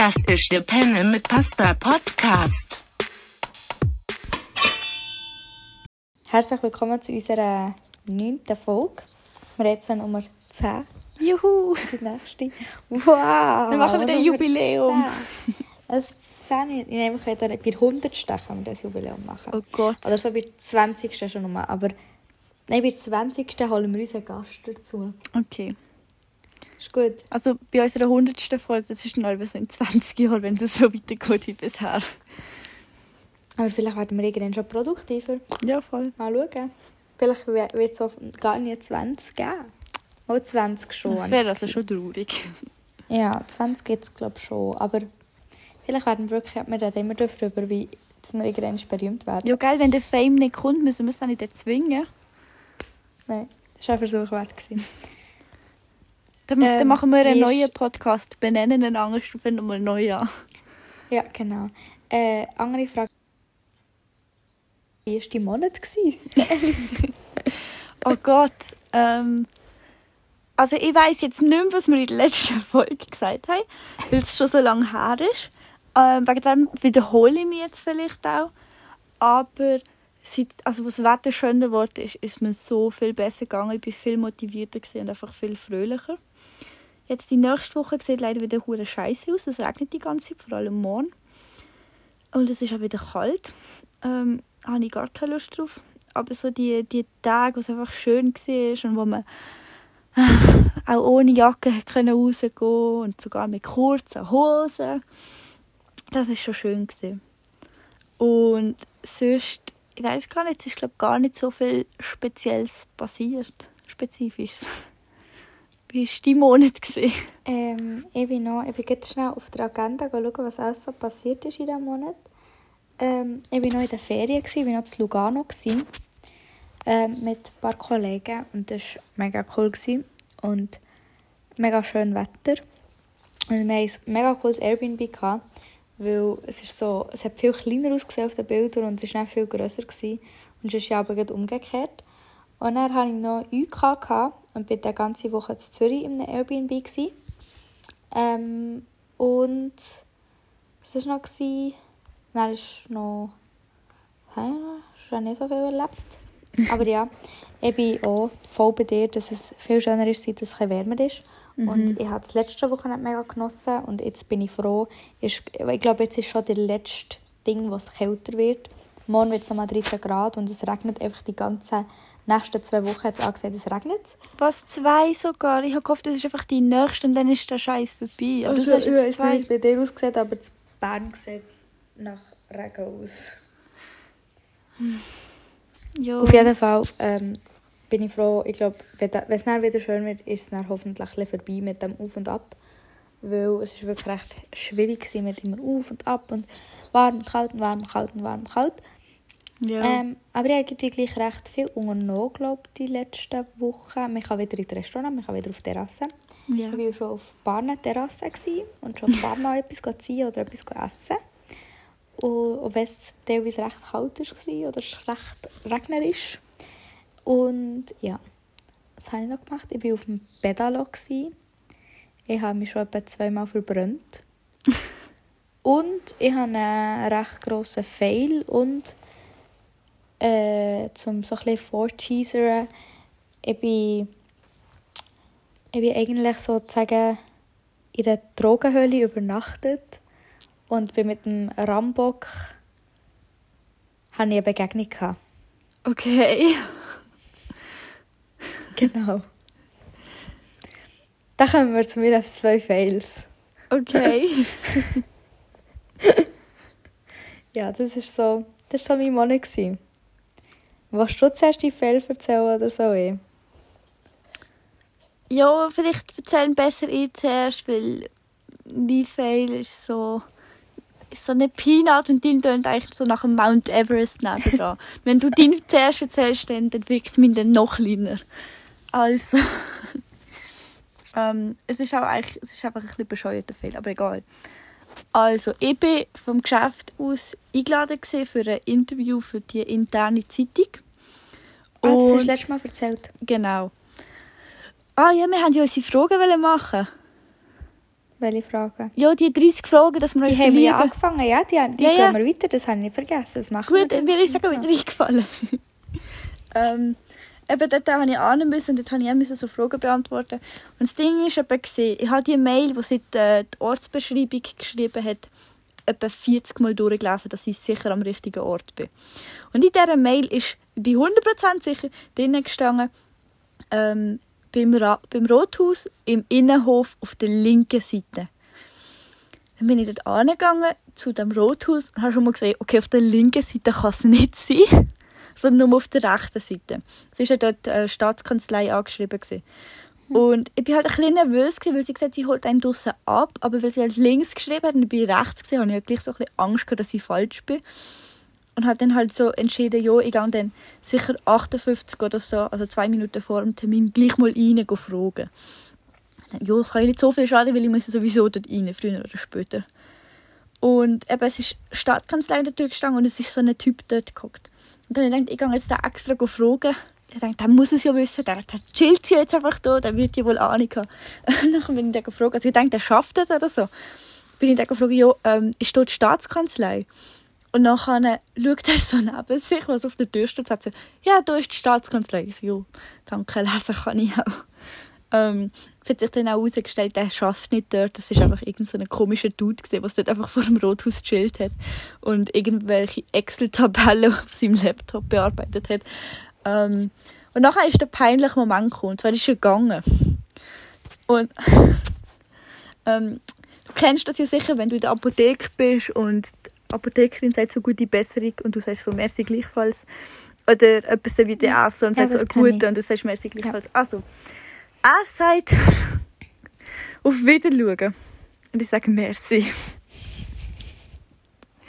Das ist der Penne mit Pasta Podcast. Herzlich willkommen zu unserer neunten Folge. Wir haben jetzt Nummer 10. Juhu! Die nächste. Wow! Dann machen wir ein Jubiläum. 10. Ein 10. Nein, wir können dann bei der 100. können wir das Jubiläum machen. Oh Gott. Oder so bei der 20. schon nochmal. Aber nein, bei der 20. holen wir unseren Gast dazu. Okay. Ist gut. Also bei unserer 100. Folge, das ist dann etwa so in 20 Jahren, wenn das so weitergeht wie bisher. Aber vielleicht werden wir irgendwann schon produktiver. Ja, voll. Mal schauen. Vielleicht wird es auch gar nicht 20 geben. Auch 20 schon. Das wäre also schon traurig. Ja, 20 gibt es glaube ich schon. Aber vielleicht werden wir wirklich, wir reden immer darüber, wie dass wir irgendwann berühmt werden. Ja, geil, wenn der Fame nicht kommt, müssen wir es dann nicht erzwingen. Nein, das war ein Versuch wert. Dann, dann Ähm, machen wir einen neuen Podcast, benennen ihn anders und fangen nochmal neu an. Ja, genau. Äh, andere Frage. Wie war dein Monat? Oh Gott. Ähm, also ich weiß jetzt nicht mehr, was wir in der letzten Folge gesagt haben, weil es schon so lange her ist. Ähm, wegen dem wiederhole ich mich jetzt vielleicht auch. Aber seit, also, als das Wetter schöner geworden ist, ist mir so viel besser gegangen. Ich war viel motivierter und einfach viel fröhlicher. Jetzt die nächste Woche sieht leider wieder hure scheiße aus. Es regnet die ganze Zeit, vor allem morgen. Und es ist auch wieder kalt. Ähm, habe ich gar keine Lust drauf. Aber so die, die Tage, wo es einfach schön war und wo man äh, auch ohne Jacke können rausgehen und sogar mit kurzen Hosen. Das ist schon schön gewesen. Und sonst, ich weiß gar nicht, es ist glaube gar nicht so viel Spezielles passiert, spezifisches. Wie war dein Monat? Ähm, ich bin noch, ich bin jetzt schnell auf der Agenda schauen, was alles so passiert ist in diesem Monat. Ähm, ich war noch in der Ferien, ich war noch zu Lugano gewesen, ähm, mit ein paar Kollegen und das war mega cool. Gewesen. Und mega schön Wetter. Und wir hatten ein mega cooles Airbnb, gehabt, weil es, ist so, es hat viel kleiner ausgesehen auf den Bildern und es war viel grösser. Gewesen. Und es ist ja aber umgekehrt. Und dann hatte ich noch UK gehabt und war die ganze Woche in Zürich in einem Airbnb. Gewesen. Ähm, und was war noch? Gewesen? Dann ist noch... Hä? Ich habe nicht so viel erlebt. Aber ja, ich bin auch voll bei dir, dass es viel schöner ist, seit es wärmer ist. Und ich habe das letzte Wochenende mega genossen und jetzt bin ich froh. Ist, ich glaube, jetzt ist schon der letzte Ding, wo es kälter wird. Morgen wird es nochmal 13 Grad und es regnet einfach die ganzen nächsten zwei Wochen. Jetzt angesagt, es regnet. Was, zwei sogar? Ich habe gehofft, das ist einfach die nächste und dann ist der Scheiß vorbei. Aber Also, das ich ist weiß jetzt nicht, es bei dir aussieht, aber das Bern sieht nach Regen aus. Ja. Auf jeden Fall ähm, bin ich froh. Ich glaube, wenn es dann wieder schön wird, ist es dann hoffentlich ein vorbei mit dem Auf und Ab. Weil es ist wirklich recht schwierig gewesen mit immer Auf und Ab und warm, kalt, und warm, kalt, und warm, kalt. ja. Ähm, aber ich habe gleich recht viel unternommen, glaube die letzten Wochen. Man kann wieder in die Restaurant, man kann wieder auf die Terrasse. ja. Ich war schon auf ein Terrassen und schon ein paar Mal etwas ziehen oder etwas essen. Und wenn es teilweise recht kalt war oder es recht regnerisch. Und ja, was habe ich noch gemacht? Ich war auf dem Pedalo. Ich habe mich schon etwa zweimal verbrannt. und ich habe einen recht grossen Fail und äh, zum so ein bisschen vorteasern, ich bin ich bin eigentlich sozusagen in der Drogenhöhle übernachtet und bin mit dem Rambock hatte ich eine Begegnung gehabt. Okay. Genau. Da kommen wir zu mir auf zwei Fails. Okay. Ja, das ist so, das war so mein Monat. gewesen. Willst du zuerst die Fail erzählen oder so? Ich? ja, vielleicht erzählen besser ich zuerst, weil mein Fail ist so, ist so eine Peanut und dein tönt eigentlich so nach dem Mount Everest nebenan. Wenn du deinen zuerst erzählst, dann, dann wirkt mein dann noch kleiner. Also, ähm, es ist auch eigentlich, es ist einfach ein bisschen bescheuerter Fail, aber egal. Also, ich bin vom Geschäft aus eingeladen für ein Interview für die interne Zeitung. Ah, das hast du letztes Mal erzählt. Genau. Ah ja, wir haben ja unsere Fragen wollen machen. welche Fragen? Ja, die 30 Fragen, dass wir Die uns haben wir ja angefangen, ja, die, die Ja, gehen ja. wir weiter, das habe ich nicht vergessen, das machen Gut, wir würde ich sagen, dann wieder eingefallen. ähm, eben dort habe ich an müssen, dort habe ich auch so Fragen beantworten. Und das Ding ist eben, gewesen, ich habe die Mail, die sie die, äh, die Ortsbeschreibung geschrieben hat, etwa 40 Mal durchgelesen, dass ich sicher am richtigen Ort bin. Und in dieser Mail ist, bin 100% sicher, drinnen gestanden, ähm, beim, beim Rothaus im Innenhof auf der linken Seite. Dann bin ich dort angegangen zu dem Rothaus und habe schon mal gesehen, okay, auf der linken Seite kann es nicht sein, sondern nur auf der rechten Seite. Es war ja dort äh, Staatskanzlei angeschrieben. Gewesen. Und ich bin halt ein bisschen nervös, weil sie gesagt hat, sie holt einen draussen ab, aber weil sie halt links geschrieben hat und ich bin rechts gesehen, habe ich halt gleich so ein bisschen Angst gehabt, dass ich falsch bin. Und habe dann halt so entschieden, ja, ich gehe dann sicher 58 oder so, also zwei Minuten vor dem Termin, gleich mal rein fragen. Ja, es kann ja nicht so viel schaden, weil ich muss sowieso dort rein, früher oder später. Und eben, es ist Stadtkanzlei in der Tür gestanden und es ist so ein Typ dort gehockt. Und dann habe ich gehe jetzt den extra fragen. Ich dachte, der muss es ja wissen, der, der chillt ja jetzt einfach da, der wird ja wohl Ahnung haben. Und dann bin ich den gefragt, also ich denke, der schafft das oder so. Bin ich den gefragt, ja, ähm, ist dort die Staatskanzlei? Und nachher schaut er so neben sich, was auf der Tür steht, und sagt so, ja, da ist die Staatskanzlei. Ich so, ja, danke, lesen kann ich auch. Ähm, es hat sich dann auch herausgestellt, der schafft nicht dort. Das ist einfach irgendein so ein komischer Dude, der dort einfach vor dem Rothaus gechillt hat und irgendwelche Excel-Tabellen auf seinem Laptop bearbeitet hat. Ähm, und nachher ist der peinliche Moment gekommen. Und zwar ist er gegangen. Und ähm, du kennst das ja sicher, wenn du in der Apotheke bist und die Apothekerin sagt so gute Besserung und du sagst so merci gleichfalls. Oder etwas wie die Essen und Ja, sagt so gute und du sagst merci gleichfalls. Also, er sagt auf Wiederschauen. Und ich sage merci.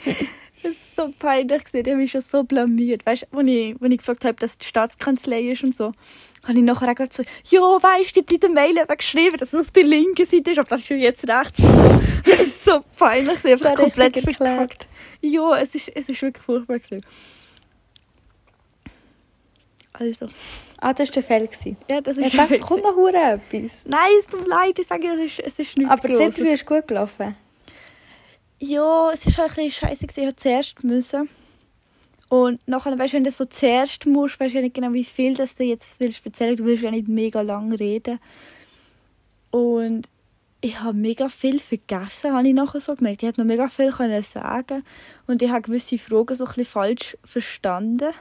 Das ist so peinlich. Ich habe mich schon so blamiert. Weißt du, als ich, als ich gefragt habe, dass die Staatskanzlei ist und so, habe ich nachher auch so, ja, weißt du, die in der Mail eben geschrieben, dass es auf der linken Seite ist, aber das ist ja jetzt rechts. Das ist so peinlich. Ich habe einfach komplett verkackt. Ja, es ist, es ist wirklich furchtbar. Gewesen. Also, Ah, das war der Fall. gewesen. ja, das ist dachte, es kommt noch hure etwas. Nein, es tut mir leid, ich sage, es ist, es ist nichts Aber das. Interview ist gut gelaufen. Ja, es ist halt ein bisschen scheiße. Ich musste zuerst müssen. Und nachher, weißt du, wenn du so zuerst musst, weißt du ja nicht genau, wie viel das du jetzt willst erzählen. Du willst ja nicht mega lang reden. Und ich habe mega viel vergessen, habe ich nachher so gemerkt. Ich hätte noch mega viel können sagen Und ich habe gewisse Fragen so ein bisschen falsch verstanden.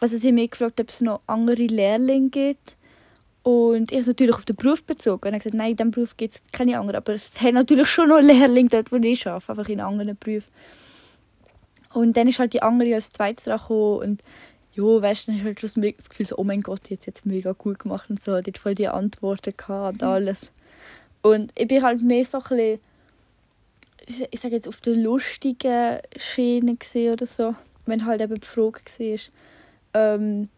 Also sie haben mich gefragt, ob es noch andere Lehrlinge gibt. Und ich habe natürlich auf den Beruf bezogen. Und ich habe gesagt, nein, in diesem Beruf gibt es keine anderen. Aber es haben natürlich schon noch Lehrlinge dort, wo ich arbeite, einfach in anderen Berufen. Und dann ist halt die andere als zweites dran gekommen. Und ja, weißt du, dann hast du halt das mega- das Gefühl, so, oh mein Gott, die hat es jetzt mega gut gemacht und so. Die hat voll die Antworten gehabt und alles. Und ich bin halt mehr so ein bisschen, ich- sage jetzt, auf der lustigen Schiene oder so. Wenn halt eben die Frage war, ähm,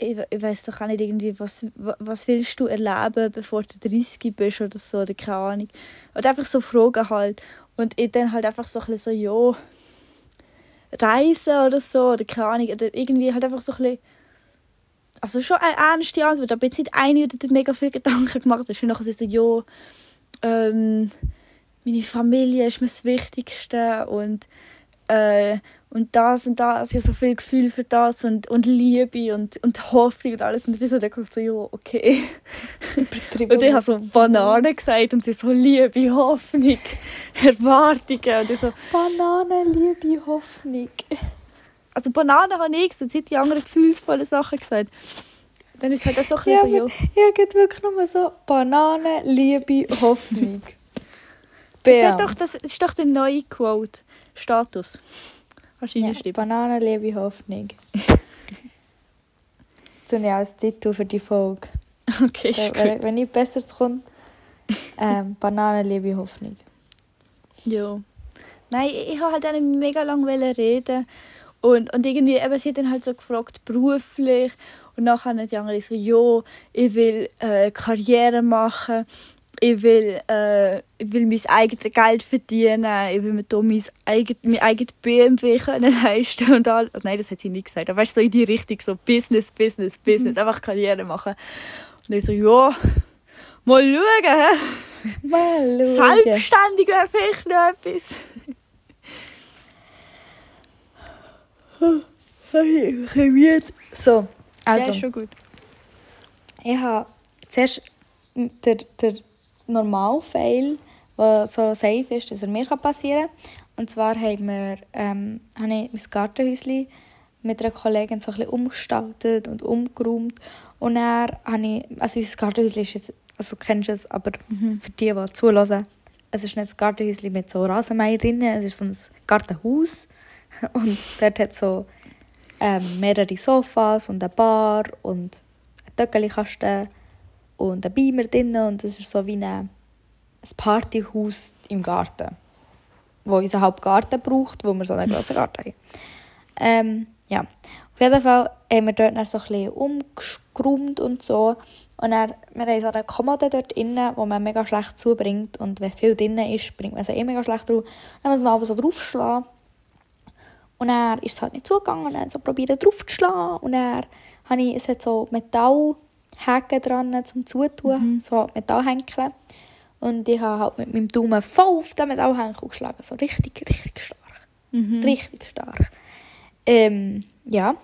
ich, ich weiß doch auch nicht irgendwie, was, wa- was willst du erleben, bevor du 30 bist oder so, oder keine Ahnung. Oder einfach so Fragen halt. Und ich dann halt einfach so ein bisschen so, ja, Reisen oder so, oder keine Ahnung, oder irgendwie halt einfach so ein bisschen, also schon eine ernste Antwort, aber jetzt nicht eine, die dir mega viel Gedanken gemacht hast. Und nachher so, ja, ähm, meine Familie ist mir das Wichtigste und äh, und das und das, ich habe so viel Gefühl für das und, und Liebe und, und Hoffnung und alles. Und ich bin so, der guckt so, ja, okay. Und ich habe so Banane gesagt und sie so, Liebe, Hoffnung, Erwartungen. Und ich so, Banane, Liebe, Hoffnung. also Banane habe ich gesagt, sie hat die anderen gefühlsvolle Sachen gesagt. Dann ist es halt auch so ein Ja, bisschen so, aber ja. ich habe wirklich nur so Banane, Liebe, Hoffnung. Das, hat Bam. doch, das ist doch der neue Quote. Status. Du Ja, reinschreiben. Banane, Liebe, Hoffnung. Das tue ich als Titel für die Folge. Okay, ist Ja, gut. wenn, wenn nichts Besseres kommt, ähm, Banane, Liebe, Hoffnung. Ja. Nein, ich, habe halt auch nicht mega lange reden. Und, und irgendwie, eben, sie hat dann halt so gefragt, beruflich. Und nachher haben die anderen so, ja, ich will äh, Karriere machen. Ich will, äh, ich will mein eigenes Geld verdienen. Ich will mir da mein eigenes, mein eigenes BMW können leisten und all. Oh, nein, das hat sie nicht gesagt. Aber weißt du, so in die Richtung, so Business, Business, Business. Einfach Karriere machen. Und ich so, ja, mal schauen? Mal schauen. Selbstständig wäre vielleicht noch etwas. So, also, ja, ist schon gut. ich habe zuerst der, der Normalfall, der so safe ist, dass er mir passieren kann. Und zwar haben wir, ähm, habe ich mein Gartenhäuschen mit einer Kollegin so ein bisschen umgestaltet und umgeräumt. Und dann habe ich, also unser Gartenhäuschen ist jetzt, also du kennst es, aber für die, die zulassen, es ist nicht ein Gartenhäuschen mit so Rasenmäher drin, es ist so ein Gartenhaus. Und dort hat es so ähm, mehrere Sofas und eine Bar und ein Töckelkasten und ein Beamer drin. Und es ist so wie ein, Partyhaus im Garten, wo unser Hauptgarten braucht, wo wir so einen grossen Garten haben. Ähm, ja, auf jeden Fall haben wir dort dann so ein bisschen und so. Und dann, wir haben so eine Kommode dort innen, die man mega schlecht zubringt. Und wenn viel drin ist, bringt man sie eh mega schlecht drauf. Dann muss man aber so draufschlagen. Und dann ist es halt nicht zugegangen. Und dann so probiert draufzuschlagen. Und dann habe ich, es hat so Metallhäken dran zum Zutun. So Metallhänkel. Und ich habe halt mit meinem Daumen voll auf den Metallhänkel geschlagen. So richtig, richtig stark. Richtig stark. Ähm, ja.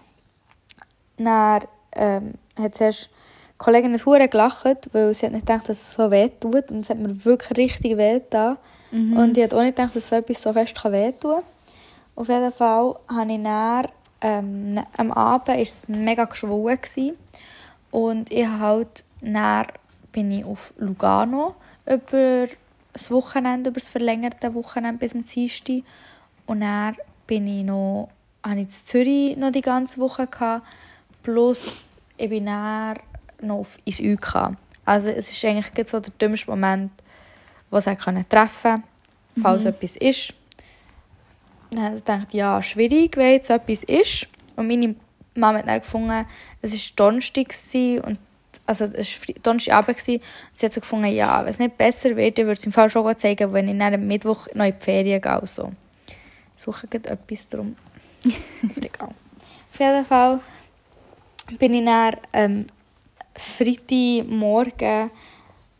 Dann ähm, hat zuerst die Kollegin Hure gelacht, weil sie hat nicht gedacht, dass es so weh tut. Und es hat mir wirklich richtig weh getan. Und ich hat auch nicht gedacht, dass so etwas so fest kann weh tun Auf jeden Fall habe ich dann, ähm, am Abend war es mega geschwollen. Gewesen. Und ich halt, dann bin ich auf Lugano über das Wochenende, über das verlängerte Wochenende bis zum Dienstag. Und dann bin ich noch, habe ich in Zürich noch die ganze Woche gehabt, plus ich bin dann noch auf, ins UK. Also es ist eigentlich so der dümmste Moment, wo ich treffen konnte, falls etwas ist. Dann habe ich gedacht, ja, schwierig, wenn jetzt etwas ist. Und meine Mama hat dann gefunden, es war Donnerstag und also es war Donnerstagabend und sie hat so gefunden, ja, wenn es nicht besser wird, würde sie im Fall schon zeigen, wenn ich dann am Mittwoch noch in die Ferien gehe. und So. Suche gerade etwas drum. Egal. Auf jeden Fall bin ich dann ähm, Freitagmorgen,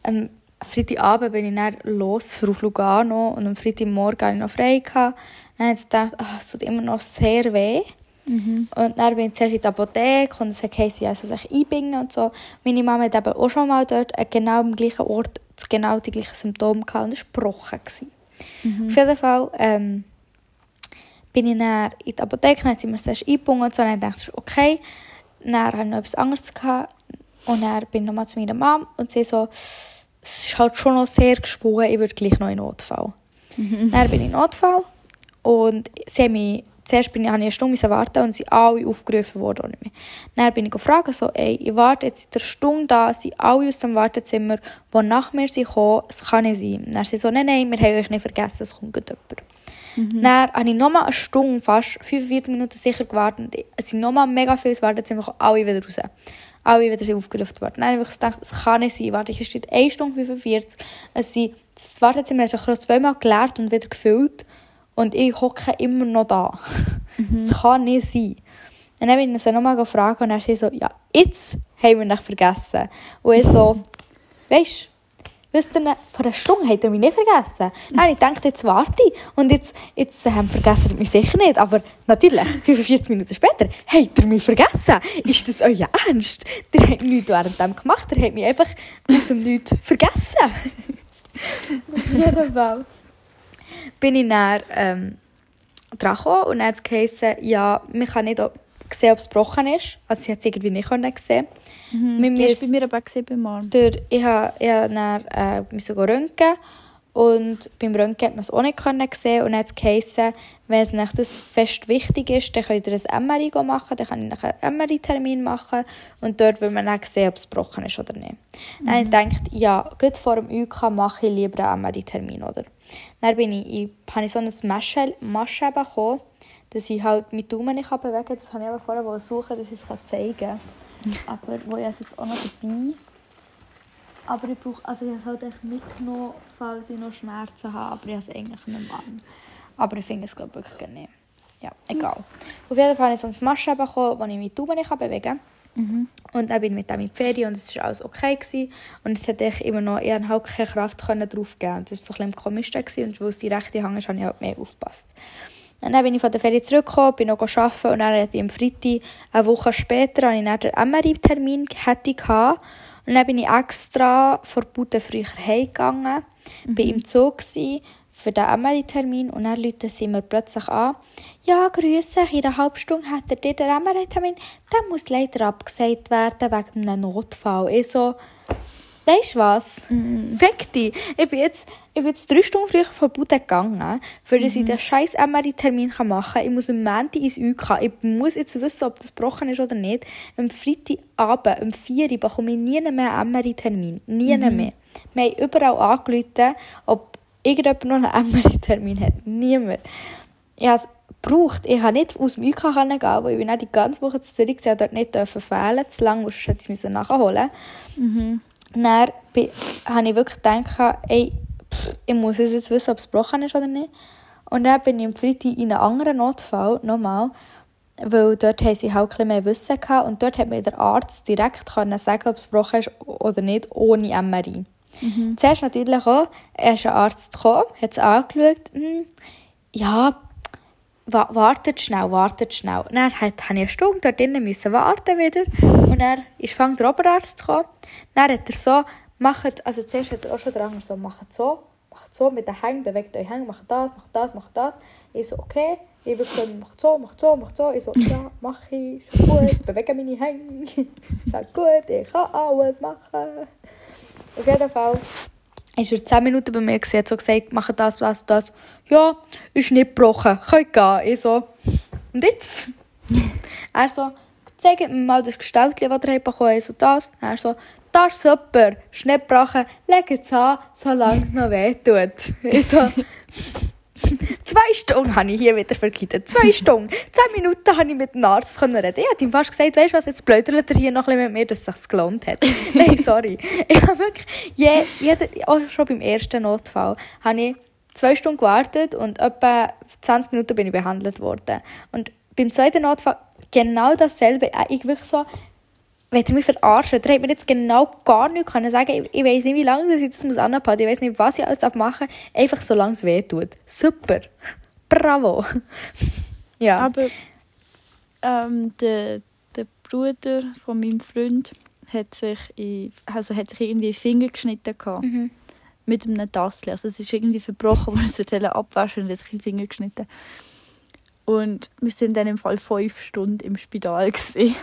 ähm, Freitagabend bin ich dann los für auf Lugano und am Freitagmorgen hatte ich noch frei. Gehabt. Dann habe ich gedacht, ah, es tut immer noch sehr weh. Und dann bin ich zuerst in der Apotheke und es heisst, ja, soll sich einbinden und so. Meine Mama hat eben auch schon mal dort an genau am gleichen Ort genau die gleichen Symptome gehabt und es war gebrochen. gewesen. Auf jeden Fall ähm, bin ich dann in die Apotheke, dann hat sie mir zuerst eingebunden und so, und dann dachte ich, okay. Dann hatte ich noch etwas anderes. Gehabt. Und dann bin ich nochmal zu meiner Mom und sie so, es ist halt schon noch sehr geschwollen, ich würde gleich noch in Notfall. Dann bin ich in Notfall und sie haben mich, zuerst bin ich, habe ich eine Stunde warten und sie alle aufgerufen worden. nicht mehr. Dann bin ich gefragt, so, ey, ich warte jetzt seit einer Stunde da, sind alle aus dem Wartezimmer, die nach mir sind gekommen, es kann nicht sein. Dann sie so, nein, nein, wir haben euch nicht vergessen, es kommt jemand. Dann habe ich nochmal eine Stunde, fast 45 Minuten sicher gewartet. Es sind nochmal mega viele Wartezimmer alle wieder raus. Alle wieder sind aufgerufen worden. Dann habe ich gedacht, es kann nicht sein. Warte, hier steht 1 Stunde 45. Es sind, das Wartezimmer hat sich zweimal geleert und wieder gefüllt. Und ich hocke immer noch da. Das kann nicht sein. Und dann bin ich sie nochmal gefragt und dann sie so, ja, jetzt haben wir dich vergessen. Und ich so, weisst Wisst ihr, vor einer Stunde hat er mich nicht vergessen. Nein, ich dachte, jetzt warte ich. Und jetzt, jetzt ähm, vergessen er mich sicher nicht. Aber natürlich, 45 Minuten später, hat er mich vergessen. Ist das euer Ernst? Der hat nichts während dem gemacht. Der hat mich einfach aus dem Nichts vergessen. Auf jeden Fall bin ich dann ähm, dran gekommen und dann hat es geheißen, ja, man kann nicht sehen, ob es gebrochen ist. Also sie hat es irgendwie nicht können sehen. Mhm. Die ist bei mir aber gesehen beim Arm. durch, ich habe ich hab dann, äh, musste röntgen und beim Röntgen hat man es auch nicht können sehen und dann hat es geheißen, wenn es nicht das fest wichtig ist, dann könnt ihr ein MRI machen, dann kann ich nachher einen MRI-Termin machen und dort will man dann sehen, ob es gebrochen ist oder nicht. Dann habe ich gedacht, ja, gut vor dem UK mache ich lieber einen MRI-Termin, oder? Dann bin ich, ich, habe ich so ein Masche, Masche bekommen, dass ich halt mit Daumen nicht bewegen kann. Das habe ich aber vorher suchen, dass ich es zeigen kann. Aber wo ich es jetzt auch noch dabei aber ich brauche, also ich habe es halt echt mitgenommen, falls ich noch Schmerzen habe, aber ich habe es eigentlich nicht mehr an. Aber ich finde es glaube ich wirklich nicht. Ja, egal. Auf jeden Fall habe ich so ein Masche bekommen, wo ich meine Tauben nicht bewegen kann. Und dann bin ich mit dem in die Ferien und es war alles okay. Gewesen. Und es hat ich immer noch, ich hatte halt keine Kraft können drauf geben. Und das war so ein bisschen komischsten. Gewesen. Und weil es die rechte Hand ist, habe ich halt mehr aufgepasst. Und dann bin ich von der Ferien zurückgekommen, bin noch arbeiten und dann hatte ich am Freitag, eine Woche später, hatte ich dann den MRI-Termin. Und dann bin ich extra vor Bude früher heimgegangen, mhm. bin im Zug gewesen, für den MRI-Termin und dann rufen sie mir plötzlich an, ja, grüße, in einer halben Stunde hat er dir den MRI-Termin, der muss leider abgesagt werden wegen einem Notfall. Ich so, weißt du was? Mm. Fick dich. Ich bin jetzt, ich bin jetzt drei Stunden früher von Bude gegangen, für dass mm. ich mhm. den scheiß MRI-Termin machen kann. Ich muss am Montag ins UK. Ich muss jetzt wissen, ob das gebrochen ist oder nicht. Am Freitagabend, um 4 Uhr, bekomme ich nie mehr einen MRI-Termin. Nie mm. mehr. Wir haben überall angerufen, ob irgendjemand noch einen MRI-Termin hat. Niemand. Ich habe gebraucht. Ich konnte nicht aus dem UK gehen, weil ich bin die ganze Woche zu Zürich und dort nicht fehlen Zu lange musste ich es nachholen. Mhm. Dann habe ich wirklich gedacht, ey, pff, ich muss jetzt wissen, ob es gebrochen ist oder nicht. Und dann bin ich am Freitag in einen anderen Notfall, nochmal, weil dort haben sie halt ein mehr Wissen gehabt und dort hat mir der Arzt direkt können sagen, ob es gebrochen ist oder nicht, ohne MRI. Mhm. Zuerst natürlich auch, er ist ein Arzt gekommen, hat es angeschaut, hm, ja, wartet schnell, wartet schnell. Dann musste ich eine Stunde dort drinnen müssen warten wieder. Und dann ist fang der Oberarzt zu kommen. Dann hat er so, macht, also zuerst hat er auch schon dran so, macht so, macht so mit den Hängen, bewegt euch Hängen, macht das, macht das, macht das. Ich so, okay. Ich will so, macht so, macht so, macht so. Ich so, ja, mach ich, schon gut, bewege meine Hänge. ist halt gut, ich kann alles machen. Auf jeden Fall ist er 10 Minuten bei mir gesehen, so gesagt, mach das, das, das. Ja, ist nicht gebrochen, könnt gehen. Ich so, und jetzt? er so, zeig mir mal das Gestaltchen, das ihr bekommen habt. So, das. Er so, das ist super, ist nicht gebrochen, leg es an, solange es noch weh tut. Ich so, Zwei Stunden habe ich hier wieder verkittet. Zwei Stunden. Zehn Minuten habe ich mit dem Arzt reden. Ich habe ihm fast gesagt, weißt du was, jetzt blödert er hier noch ein bisschen mit mir, dass es sich gelohnt hat. Nein, sorry. Ich habe wirklich, je, jeder, auch schon beim ersten Notfall, habe ich zwei Stunden gewartet und etwa 20 Minuten bin ich behandelt worden. Und beim zweiten Notfall genau dasselbe. Ich wirklich so, wenn ihr mich verarschen, dann hat mir jetzt genau gar nichts können sagen. Ich, ich weiß nicht, wie lange ich das muss anpassen. Ich weiß nicht, was ich alles machen darf. Einfach solange es weh tut. Super. Bravo. ja. Aber ähm, der, der Bruder von meinem Freund hat sich, in, also hat sich irgendwie Finger geschnitten gehabt. Mhm. Mit einem Tassel. Also es ist irgendwie verbrochen, weil es abwaschen und hat sich in den Finger geschnitten. Und wir sind dann im Fall fünf Stunden im Spital gewesen.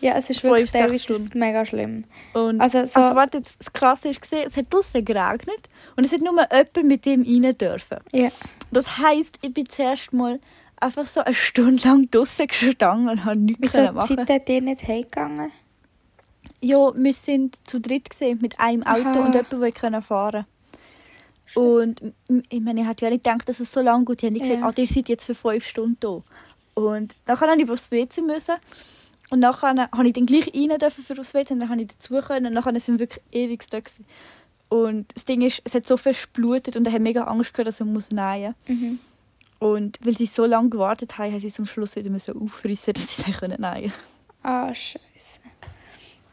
Ja, es ist wirklich teilweise ist mega schlimm. Und also, so also warte, jetzt, das Krasse ist, es hat draußen geregnet und es hat nur jemand mit dem rein dürfen. Ja. Das heisst, ich bin zuerst mal einfach so eine Stunde lang draußen gestanden und habe nichts Wieso machen. Wieso seid ihr nicht heimgegangen? Ja, wir sind zu dritt gesehen mit einem Auto Aha. und jemandem, der fahren Und ich meine, ich hatte ja nicht gedacht, dass es so lange geht. Ich habe ja. gesagt, ah, ihr seid jetzt für fünf Stunden da. Und dann musste ich aufs WC müssen. Und nachher habe ich dann gleich rein dürfen für das WC und dann habe ich dazu können. Und nachher sind wir wirklich ewig da gewesen. Und das Ding ist, es hat so viel geblutet und er hat mega Angst gehabt, dass er muss nähen mhm. Und weil sie so lange gewartet haben, haben sie zum Schluss wieder so aufrissen, dass sie dann nähen können. Ah, scheiße.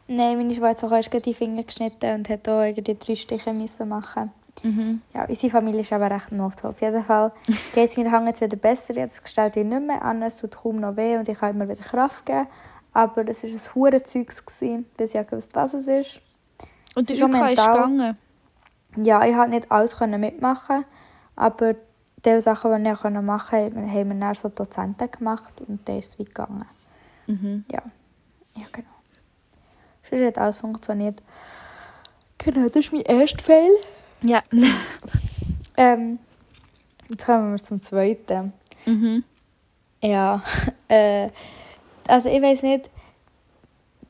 Nein, meine Schwester hat auch die Finger geschnitten und hat irgendwie drei Stiche müssen machen. Mhm. Ja, unsere Familie ist aber recht notfall. Auf jeden Fall geht es mir jetzt wieder besser. Jetzt gestellt ich nicht mehr an, es tut kaum noch weh und ich kann immer wieder Kraft geben. Aber das war ein Hurenzeugs, bis ich gewusst was es ist. Und die Luca ist gegangen? Ja, ich konnte nicht alles mitmachen, aber die Sachen, die ich machen konnte, haben wir dann so Dozenten gemacht und dann ist es weit gegangen. Mhm. Ja. ja, genau. Sonst hat alles funktioniert. Genau, das ist mein erster Fail. Ja. ähm, jetzt kommen wir zum zweiten. Mhm. Ja, äh, also ich weiß nicht,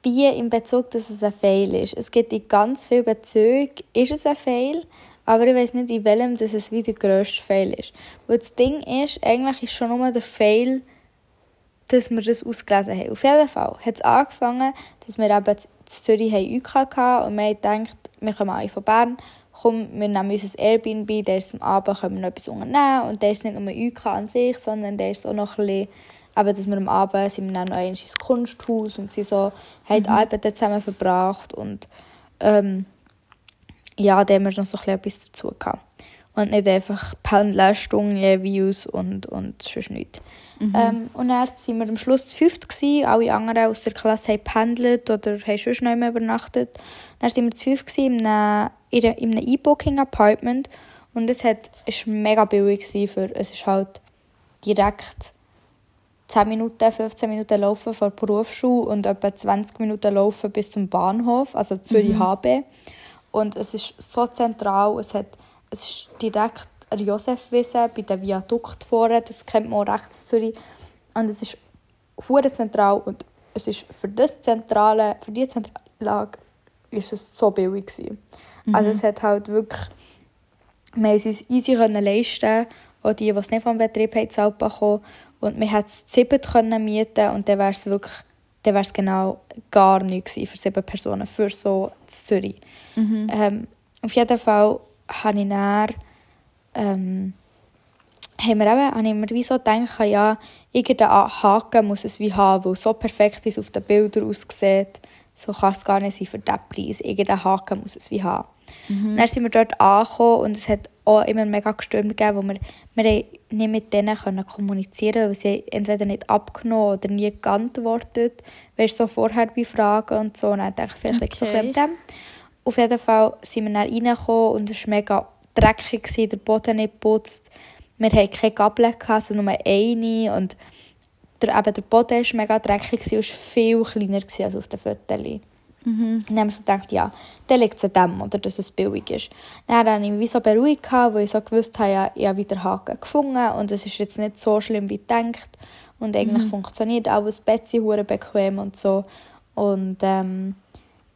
wie im Bezug, dass es ein Fail ist. Es gibt in ganz vielen Bezügen, ist es ein Fail, aber ich weiß nicht, in welchem dass es wie der grösste Fail ist. Weil das Ding ist, eigentlich ist schon nur der Fail, dass wir das ausgelesen haben. Auf jeden Fall hat es angefangen, dass wir eben in Zürich UK hatten und wir haben gedacht, wir kommen alle von Bern, komm, wir nehmen uns ein Airbnb, der ist am Abend können wir noch etwas unternehmen und der ist nicht nur UK an sich, sondern der ist auch noch ein bisschen eben, dass wir am Abend sind wir dann noch ins Kunsthaus und sie so, haben die Abende zusammen verbracht und ähm, ja, da haben wir noch so ein bisschen etwas dazu gehabt. Und nicht einfach Pendelstunden jeweils und, und sonst nichts. Ähm, und dann waren wir am Schluss zu fünft. Gewesen. Alle anderen aus der Klasse haben pendelt oder haben schon noch mehr übernachtet. Dann waren wir zu fünft in einem, in einem E-Booking-Apartment. Und es war mega billig. Für, es ist halt direkt 10 Minuten, 15 Minuten laufen von der Berufsschule und etwa 20 Minuten laufen bis zum Bahnhof, also Zürich HB. Und es ist so zentral, es, hat, es ist direkt an Josefwiese bei dem Viadukt vorne, das kennt man auch rechts Zürich. Und es ist hure zentral und es ist für das zentrale, für die zentrale Lage ist es so billig gewesen. Also es hat halt wirklich, wir haben es uns easy können leisten, auch die, die es nicht vom Betrieb haben, zahlt bekommen. Und wir konnten es zu sieben können mieten und dann wäre es wirklich, dann wäre es genau gar nichts für sieben Personen, für so in Zürich. Ähm, auf jeden Fall habe ich dann, ähm, haben wir eben, habe ich mir wie so gedacht, ja, irgendeinen Haken muss es wie haben, weil so perfekt wie es auf den Bildern aussieht, so kann es gar nicht sein für diesen Preis. Irgendeinen Haken muss es wie haben. Dann sind wir dort angekommen und es hat auch immer mega Gestürme gegeben, wo wir, wir nicht mit denen können kommunizieren weil sie entweder nicht abgenommen oder nie geantwortet. Weißt du, so vorher bei Fragen und so. Und dann dachte ich, vielleicht liegt es Okay. an dem. Auf jeden Fall sind wir dann reingekommen und es war mega dreckig, gewesen, der Boden nicht geputzt. Wir hatten keine Gabel, sondern nur eine. Und der, eben der Boden war mega dreckig und war viel kleiner als auf den Fotos. Und dann haben wir so gedacht, ja, dann liegt es an dem, oder dass es billig ist. Dann habe ich mich so beruhigt, weil ich so gewusst habe, ja, ich habe wieder Haken gefunden und es ist jetzt nicht so schlimm, wie gedacht. Und eigentlich funktioniert auch das Bett ist hure bequem und so. Und ähm,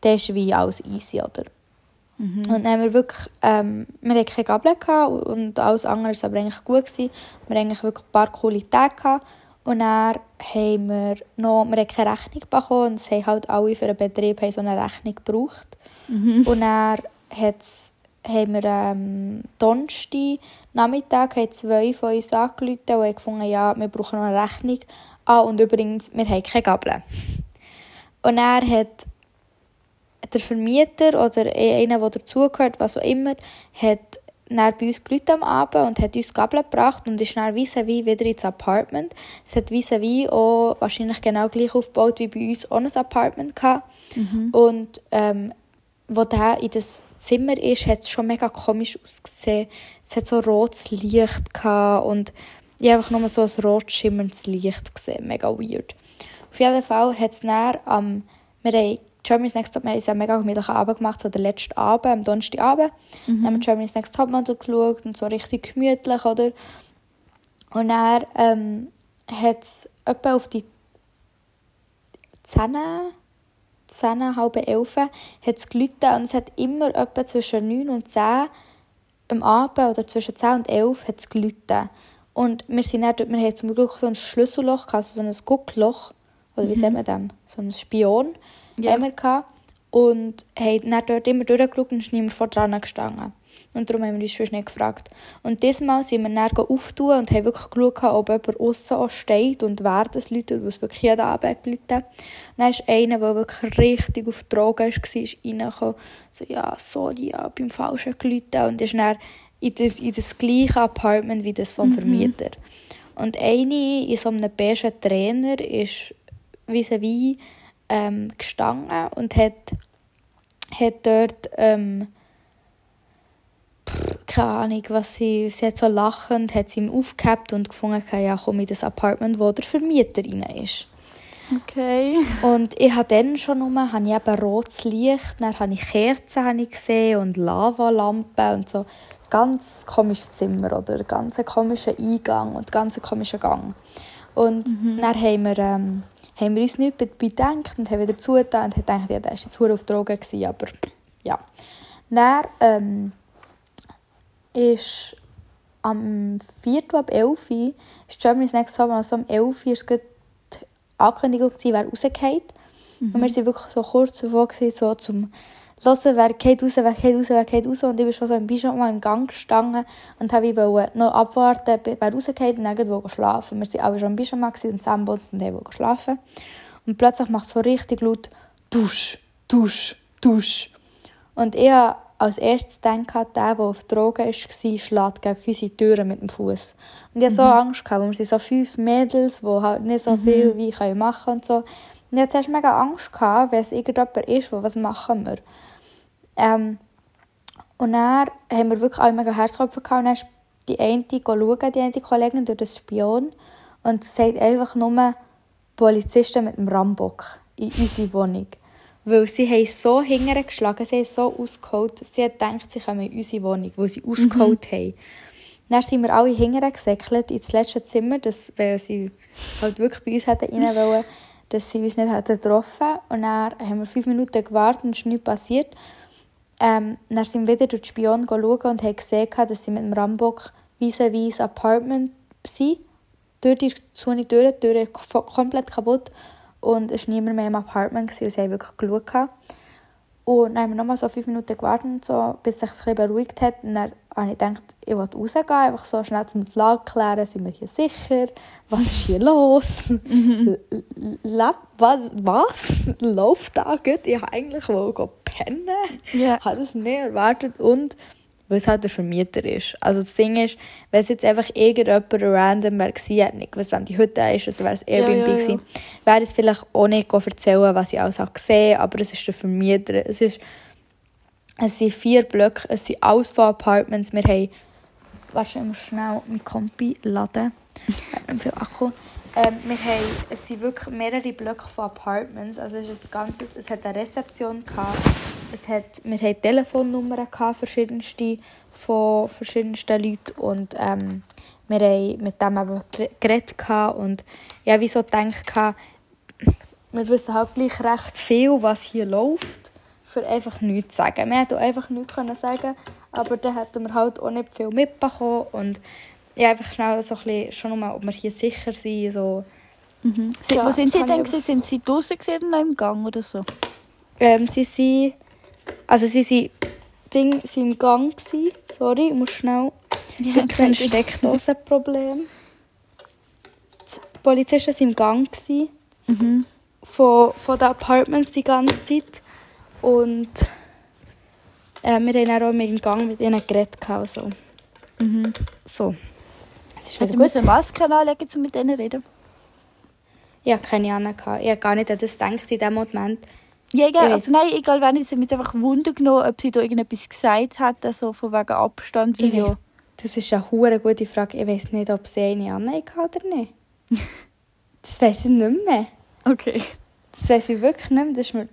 dann ist wie alles easy, oder? Und dann haben wir wirklich, ähm, wir hatten keine Gabel gehabt und alles andere war aber eigentlich gut. Gewesen. Wir hatten eigentlich wirklich ein paar coole Tage gehabt. Und dann haben wir noch, wir haben keine Rechnung bekommen und es haben halt alle für den Betrieb haben so eine Rechnung gebraucht. Und dann hat's, haben wir ähm, Donnerstag Nachmittag haben zwei von uns angerufen und haben gefunden, ja, wir brauchen noch eine Rechnung. Ah, und übrigens, wir haben keine Gabel. Und er hat der Vermieter oder einer, der dazugehört, was auch immer, hat dann bei uns gerufen am Abend und hat uns Gabel gebracht und ist dann vis-à-vis wieder ins Apartment. Es hat vis-à-vis auch wahrscheinlich genau gleich aufgebaut wie bei uns ein Apartment gehabt. Und ähm, wo der in das Zimmer ist, hat es schon mega komisch ausgesehen. Es hat so rotes Licht gehabt und ich habe einfach nur so ein rot schimmerndes Licht gesehen. Mega weird. Auf jeden Fall hat es dann am... wir haben Germany's Next Top, wir haben uns einen mega gemütlichen Abend gemacht, so den letzten Abend, am Donnerstagabend. Dann haben wir Germany's Next Topmodel geschaut und so richtig gemütlich, oder? Und dann ähm, hat es etwa auf die 10, 10, halb 11 hat es geläutet und es hat immer etwa zwischen 9 und 10 am Abend oder zwischen 10 und 11 hat es geläutet. Und wir, sind dann, dort- wir haben zum Glück so ein Schlüsselloch, gehabt, also so ein Guckloch, oder wie sagt man das? So ein Spion Ja. wir gehabt. Und haben dann dort immer durchgeschaut und ist niemand vor dran gestanden. Und darum haben wir uns schon nicht gefragt. Und diesmal sind wir dann auftun und haben wirklich geschaut, ob jemand aussen auch steht und wer das läutet, weil es wirklich jeden Abend hat. Und dann ist einer, der wirklich richtig auf Drogen war, ist reingekommen. So, ja, sorry, ja, beim Falschen geläutet. Und ist dann in das, in das gleiche Apartment wie das vom Vermieter. Und eine in so einem beigen Trainer ist vis-à-vis ähm, gestanden und hat, hat dort ähm, pff, keine Ahnung, was sie, sie hat so lachend, hat sie ihm aufgehabt und gefunden, ja komm in das Apartment, wo der Vermieter rein ist. Okay. Und ich habe dann schon nur, habe ich eben rotes Licht, dann habe ich Kerzen habe ich gesehen und Lavalampen und so. Ganz komisches Zimmer, oder? Ganz komischer Eingang und ganz komischer Gang. Und dann haben wir, ähm, haben wir uns nicht be- bedenkt und haben wieder zugetan und haben gedacht, ja, der war jetzt auf Drogen, gewesen, aber ja. Dann ähm, ist am 4. ab 11 Uhr, ist Germany's Next Top, also am 11 Uhr, gerade die Ankündigung gewesen, wer rausgeht. Und wir waren wirklich so kurz davor, gewesen, so zum hören, wer geht raus, wer geht raus, wer geht raus. Und ich bin schon so im Pyjama im Gang gestanden und habe wollte noch abwarten, wer rausgeht und dann wo schlafen. Wir waren alle schon im Pyjama und zusammenbotzen und haben schlafen. Und plötzlich macht es so richtig laut Dusch, Dusch, Dusch. Und ich habe als erstes gedacht, der, der auf Drogen war, schlägt gegen unsere Türen mit dem Fuß. Und ich hatte mhm. so Angst, gehabt, weil wir sind so fünf Mädels, die halt nicht so mhm. viel wie ich machen können und so. Und ich hatte zuerst mega Angst, gehabt, wenn es irgendjemand ist, was machen wir. Ähm, und dann haben wir wirklich alle mega Herzklopfen gehabt. Und dann ist die eine schauen, die eine Kollegin durch den Spion und sagt einfach nur Polizisten mit dem Rambock in unsere Wohnung. Weil sie haben so hintergeschlagen, sie haben so ausgeholt, sie hat gedacht, sie kommen in unsere Wohnung, wo sie ausgeholt mhm. haben. Dann sind wir alle hintergesäckelt ins letzte Zimmer, das, weil sie halt wirklich bei uns hätten rein wollen, dass sie uns nicht hätten getroffen Und dann haben wir fünf Minuten gewartet und es ist nichts passiert. Ähm, dann sind wir wieder durch die Spion schauen und haben gesehen, dass sie mit dem Rambock vis-à-vis Apartment sind. Durch die Zone durch, die Tür komplett kaputt. Und es war niemand mehr im Apartment, gewesen, sie haben wirklich geschaut. Und dann haben wir nochmal so fünf Minuten gewartet, so, bis sich es ein beruhigt hat. Und dann habe ich gedacht, ich will rausgehen, einfach so schnell zum Lage klären, sind wir hier sicher? Was ist hier los? Mhm. was, was läuft da gut? Ich wollte eigentlich pennen. Yeah. Ich habe das nicht erwartet. Und weil es halt der Vermieter ist. Also das Ding ist, wenn es jetzt einfach irgendjemand random wäre gewesen, hätte nicht gewusst, die Hütte ist, also wäre es Airbnb ja, ja, ja. wäre es vielleicht auch nicht erzählen, was ich alles habe gesehen aber es ist der Vermieter. Es, ist, es sind vier Blöcke, es sind alles von Apartments. Wir haben, warte, ich muss schnell mein Kompi laden. Wir haben viel Akku. Ähm, wir haben, es sind wirklich mehrere Blöcke von Apartments. Also es, ist ein es hat eine Rezeption gehabt. Es hat, wir hatten Telefonnummern gehabt, verschiedenste von verschiedensten Leuten und ähm, wir haben mit dem eben geredet gehabt und ja, wie so gedacht, wir wissen halt gleich recht viel, was hier läuft, für einfach nichts zu sagen. Wir hätten einfach nichts können sagen aber dann hätten wir halt auch nicht viel mitbekommen und ja, einfach schnell so ein bisschen, schon mal, ob wir hier sicher sind. So. Mhm. Sie, ja, wo sind Sie denn? Ich... Sind Sie draußen oder noch im Gang oder so? Ähm, sie sind, also sie sind, Ding, sie im Gang gewesen. Sorry, ich muss schnell, ja, ein Steckdosenproblem. Die Polizisten waren im Gang gewesen, mhm. von, von den Apartments die ganze Zeit und äh, wir haben auch im Gang mit ihnen geredet. Also. Mhm. So. Es ist wieder gut. eine Maske anlegen, um mit denen zu reden? Ja, keine Ahnung. Ich habe gar nicht an das gedacht in dem Moment. Ja, egal. Also nein, egal wenn, ich mich einfach Wunder genommen, ob sie da irgendetwas gesagt hat, also von wegen Abstand. Ich weiss, das ist eine hure gute Frage. Ich weiß nicht, ob sie eine anlegen oder nicht. das weiß ich nicht mehr. Okay. Das weiß ich wirklich nicht mehr. Das ist mir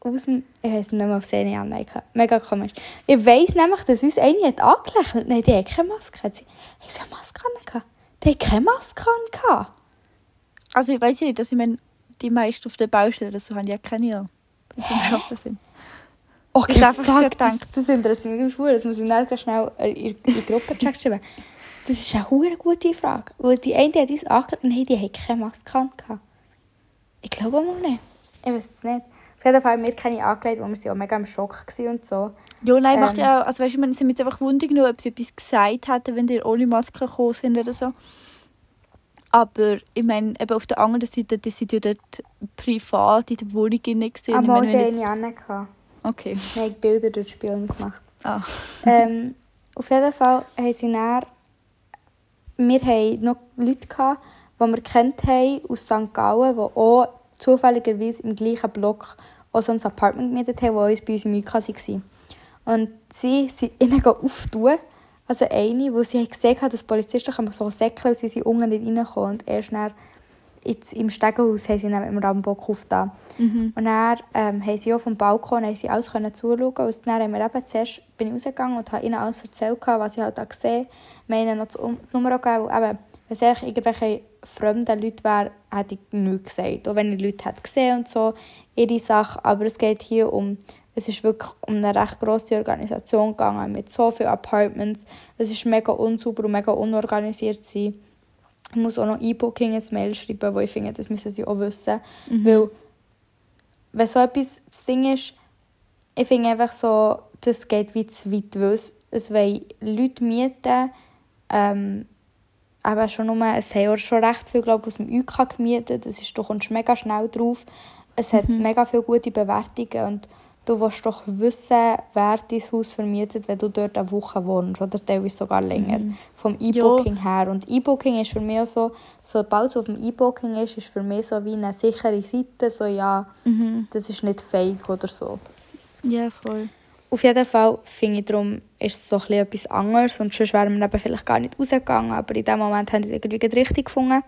aus dem... Ich weiß nicht mehr, ob sie eine anlegen Mega komisch. Ich weiss nämlich, dass uns eine hat angelächelt. Nein, die hat keine Maske. Hat sie, hat sie eine Maske an? Die hat keine Maske an. Also ich weiß nicht, dass ich meine, die meisten auf der Baustelle so haben ja keine wenn sie am Arbeiten sind. Okay, ich habe fuck, das, das interessiert mich sehr. Das muss ich nicht schnell in die Gruppenchat schreiben. Das ist eine sehr gute Frage. Weil die eine hat uns angelegt und die hat keine Maske gehabt. Ich glaube mal nicht. Ich weiß es nicht. Auf jeden Fall haben wir keine angelegt, weil wir sind auch mega im Schock waren und so. Ja, nein, ähm, macht ja, also weißt du, ich sind jetzt einfach wundern ob sie etwas gesagt hätten, wenn die ohne Maske gekommen sind oder so. Aber ich meine, eben auf der anderen Seite, die sind ja dort privat in der Wohnung gesehen. Aber ah, sie haben jetzt... Okay. Wir haben Bilder durch Spion gemacht. Ah. ähm, auf jeden Fall haben sie dann... Wir hatten noch Leute, gehabt, die wir kennt haben aus St. Gallen, die auch zufälligerweise im gleichen Block auch so ein Apartment gemietet haben, das uns bei uns im UK war. Und sie sind ihnen auftun also eine, wo sie gesehen hat, dass Polizisten kann so säckeln und sie sind unten nicht reingekommen. Und erst dann jetzt im Stegenhaus haben sie dann mit dem Rambock aufgetan. Mhm. Und dann ähm, haben sie auch vom Balkon haben sie alles können zuschauen und dann haben wir eben zuerst, bin ich rausgegangen und habe ihnen alles erzählt, was ich halt da gesehen habe. Wir haben ihnen noch die Nummer gegeben, eben, wenn es irgendwelche fremden Leute wären, hätte ich nichts gesagt. Auch wenn ich Leute hätte gesehen und so, ihre Sache. Aber es geht hier um es ist wirklich um eine recht grosse Organisation gegangen mit so vielen Apartments. Es ist mega unsauber und mega unorganisiert sein. Ich muss auch noch E-Booking ins Mail schreiben, wo ich finde, das müssen sie auch wissen. Mhm. Weil, wenn so etwas das Ding ist, ich finde einfach so, das geht wie zu weit, weil es, es wollen Leute mieten, ähm, aber schon nur, es haben schon recht viel, glaube ich, aus dem UK gemietet, das ist, du kommst mega schnell drauf, es hat mega viele gute Bewertungen und du willst doch wissen, wer dein Haus vermietet, wenn du dort eine Woche wohnst oder teilweise sogar länger. Vom E-Booking her. Und E-Booking ist für mich auch so, sobald es auf dem E-Booking ist, ist für mich so wie eine sichere Seite, so ja, das ist nicht fake oder so. Ja, voll. Auf jeden Fall finde ich darum, ist es so ein etwas anderes und sonst wären wir eben vielleicht gar nicht rausgegangen, aber in dem Moment haben sie es irgendwie richtig gefunden.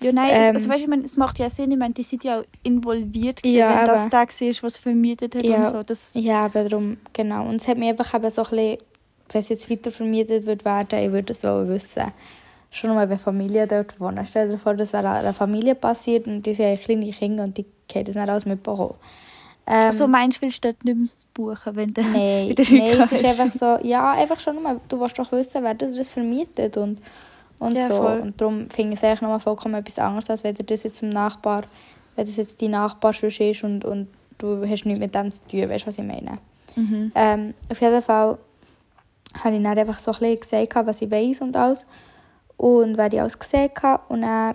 Ja, nein, Ähm, also, weißt, ich meine, es macht ja Sinn, ich meine, die sind ja auch involviert, gewesen, Ja, wenn das der war, was vermietet hat Ja. und so. Das, Ja, aber darum, genau. Und es hat mich einfach eben so ein bisschen, wenn es jetzt weiter vermietet wird werden, ich würde es auch wissen. Schon nur, wenn Familien dort wohnen. Stell dir vor, das wäre einer Familie passiert und die sind ja kleine Kinder und die haben das nicht alles mitbekommen. Ähm, also meinst du, willst du dort nicht mehr buchen, wenn du Nein, nein, es ist einfach so, ja, einfach schon nur, du willst doch wissen, wer das vermietet und, und Ja, so. voll. Und darum finde ich es eigentlich nochmal vollkommen etwas anderes, als wenn das jetzt im Nachbar, wenn das jetzt dein Nachbar schon ist und, und du hast nichts mit dem zu tun, weißt du, was ich meine? Mhm. Ähm, auf jeden Fall habe ich dann einfach so ein bisschen gesagt, was ich weiß und alles. Und wer ich alles gesehen habe. Und er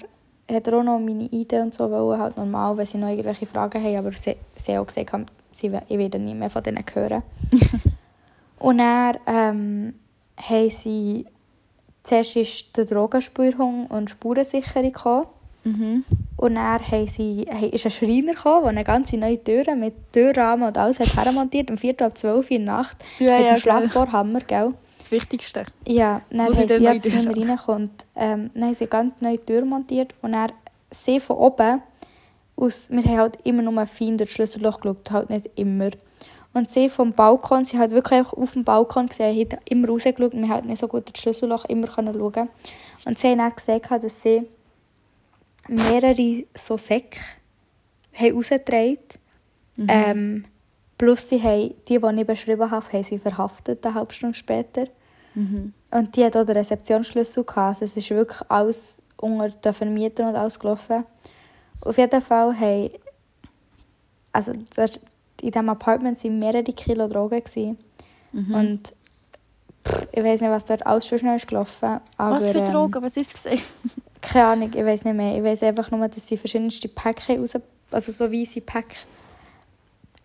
hat er auch noch meine Idee und so wollen, halt normal, wenn sie noch irgendwelche Fragen haben. Aber sie, sie haben auch gesagt, sie, ich werde nie mehr von denen hören. und dann ähm, haben sie... Zuerst ist der Drogenspürhund und Spurensicherung gekommen. Mhm. Und dann haben sie, hey, ist ein Schreiner gekommen, der eine ganze neue Tür mit Türrahmen und alles hat hermontiert, um 4 ab 12 Uhr in der Nacht. Ja, mit ja, dem Schlagbohrhammer, gell? Das Wichtigste. Ja, haben ich dann sie neu jetzt nicht mehr reingekommen. Und, ähm, dann haben sie eine ganz neue Tür montiert und dann sie von oben, aus, wir haben halt immer nur fein durch das Schlüsselloch geschaut, halt nicht immer. Und sie vom Balkon, sie hat wirklich auf dem Balkon gesehen, hat immer rausgeschaut und wir haben nicht so gut das Schlüsselloch immer können schauen. Und sie haben dann gesagt, dass sie mehrere so Säcke haben rausgetragen ähm, Plus sie haben, die, die ich beschrieben habe, haben sie verhaftet, eine halbe Stunde später. Mhm. Und die hat auch den Rezeptionsschlüssel gehabt. Also es ist wirklich alles unter den Vermietern und alles gelaufen. Auf jeden Fall haben, also in diesem Apartment waren mehrere Kilo Drogen. Gewesen. Mhm. Und pff, ich weiß nicht, was dort alles schon schnell ist gelaufen. Aber, Was für ähm, Drogen? Was ist es? keine Ahnung, ich weiß nicht mehr. Ich weiß einfach nur, dass sie verschiedenste Päckchen raus... Also so weisse Päck.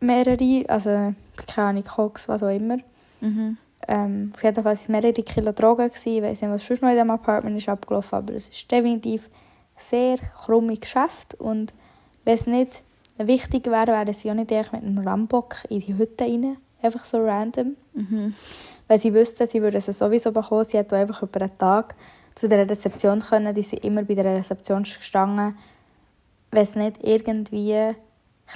Mehrere, also keine Ahnung, Koks, was auch immer. Mhm. Ähm, auf jeden Fall waren es mehrere Kilo Drogen. Gewesen. Ich weiß nicht, was sonst noch in diesem Apartment ist abgelaufen aber es ist definitiv sehr krumme Geschäft. Und wenn es nicht wichtig wäre, wären sie auch nicht mit einem Rambock in die Hütte rein. Einfach so random. Mhm. Weil sie wüssten, sie würden es sowieso bekommen. Sie hätten einfach über einen Tag zu der Rezeption können. Die sind immer bei der Rezeption gestanden. Wenn es nicht irgendwie ein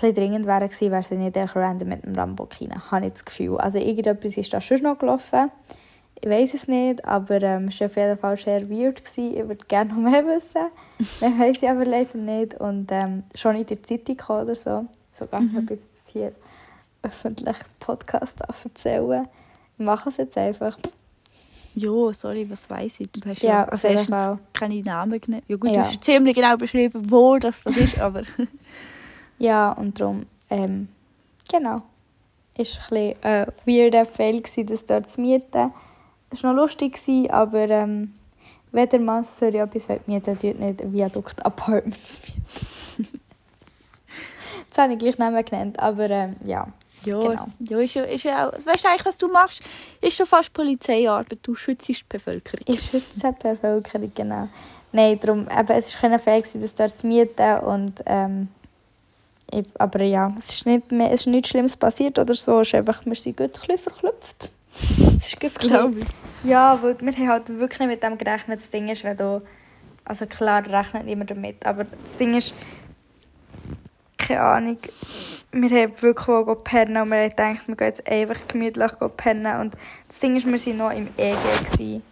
bisschen dringend wäre gewesen, wäre sie nicht einfach random mit dem Rambock rein. Habe ich das Gefühl. Also irgendetwas ist da schon noch gelaufen. Ich weiß es nicht, aber ähm, es war auf jeden Fall sehr weird. Gewesen. Ich würde gerne noch mehr wissen. Mehr weiß ich aber leider nicht. Und ähm, schon in der Zeitung oder so. Sogar, mhm. ob ich jetzt hier öffentlich Podcast erzählen Ich mache es jetzt einfach. Jo, sorry, was weiß ich? Du hast Ja, ja, also erstens keine Namen genannt. Ja gut, Ja. du hast ziemlich genau beschrieben, wo das, das ist, aber... Ja, und darum, ähm, genau. Es war ein bisschen ein weirder Fail, das dort zu mieten. Es war noch lustig, aber ähm, wenn der Mann Zürich etwas mieten will, nicht Viadukt Apartments mieten. das habe ich gleich nicht mehr genannt, aber ähm, ja. Ja, Genau. ja ist, ja, ist ja auch... Weißt du eigentlich, was du machst? Ist schon fast Polizeiarbeit. Du schützt die Bevölkerung. Ich schütze die Bevölkerung, genau. Nein, darum, eben, es war kein Fail, gewesen, das dort zu mieten und ähm, aber ja, es ist, nicht mehr, es ist nichts Schlimmes passiert oder so, es ist einfach, wir sind gut ein verklüpft. Es ist gut bisschen- ich. Ja, weil wir haben halt wirklich nicht mit dem gerechnet. Das Ding ist, wenn du... Also klar rechnet niemand damit, aber das Ding ist... Keine Ahnung. Wir haben wirklich gehen pennen und wir haben gedacht, wir gehen jetzt einfach gemütlich pennen. Und das Ding ist, wir waren noch im EG. Gewesen.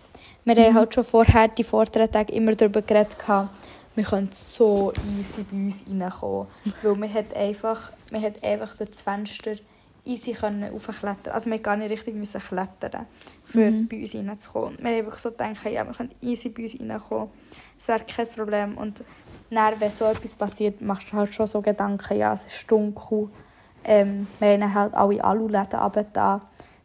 Wir haben halt schon vorher, die vorderen Tage, immer darüber geredet, gehabt, wir können so easy bei uns reinkommen. Weil wir hat einfach, wir hat einfach durch das Fenster easy können raufklettern. Also wir gar nicht richtig müssen klettern, für Mhm. bei uns reinzukommen. Wir haben einfach so gedacht, ja, wir können easy bei uns reinkommen. Das wäre kein Problem. Und dann, wenn so etwas passiert, machst du halt schon so Gedanken, ja, es ist dunkel. Ähm, wir haben halt alle Aluläden runtergetan.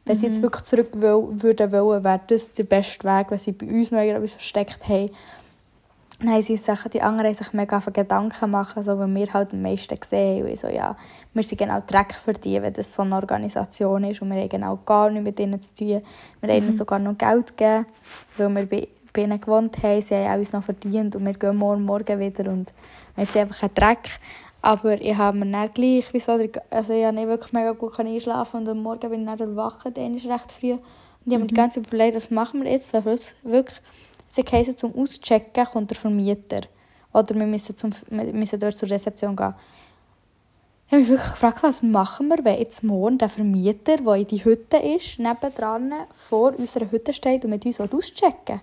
Wenn sie jetzt wirklich zurück will, würden wollen, wäre das der beste Weg, wenn sie bei uns noch etwas versteckt haben. Haben sie sich, die anderen sich mega viele Gedanken machen, so, weil wir halt am meisten sehen. Und ich so, ja, wir sind genau Dreck für die, wenn das so eine Organisation ist. Und wir haben genau gar nichts mit ihnen zu tun. Wir haben ihnen sogar noch Geld gegeben, weil wir bei, bei ihnen gewohnt haben. Sie haben auch uns noch verdient und wir gehen morgen Morgen wieder und wir sind einfach ein Dreck. Aber ich habe mir dann gleich, wieso, also ich habe nicht wirklich mega gut einschlafen und am Morgen bin ich dann erwacht, dann ist recht früh. Und ich habe mir die ganze Zeit überlegt, was machen wir jetzt, weil wirklich, sie heißen, zum Auschecken kommt der Vermieter. Oder wir müssen, zum, wir müssen dort zur Rezeption gehen. Ich habe mich wirklich gefragt, was machen wir, wenn jetzt morgen der Vermieter, der in die Hütte ist, nebendran vor unserer Hütte steht und mit uns auschecken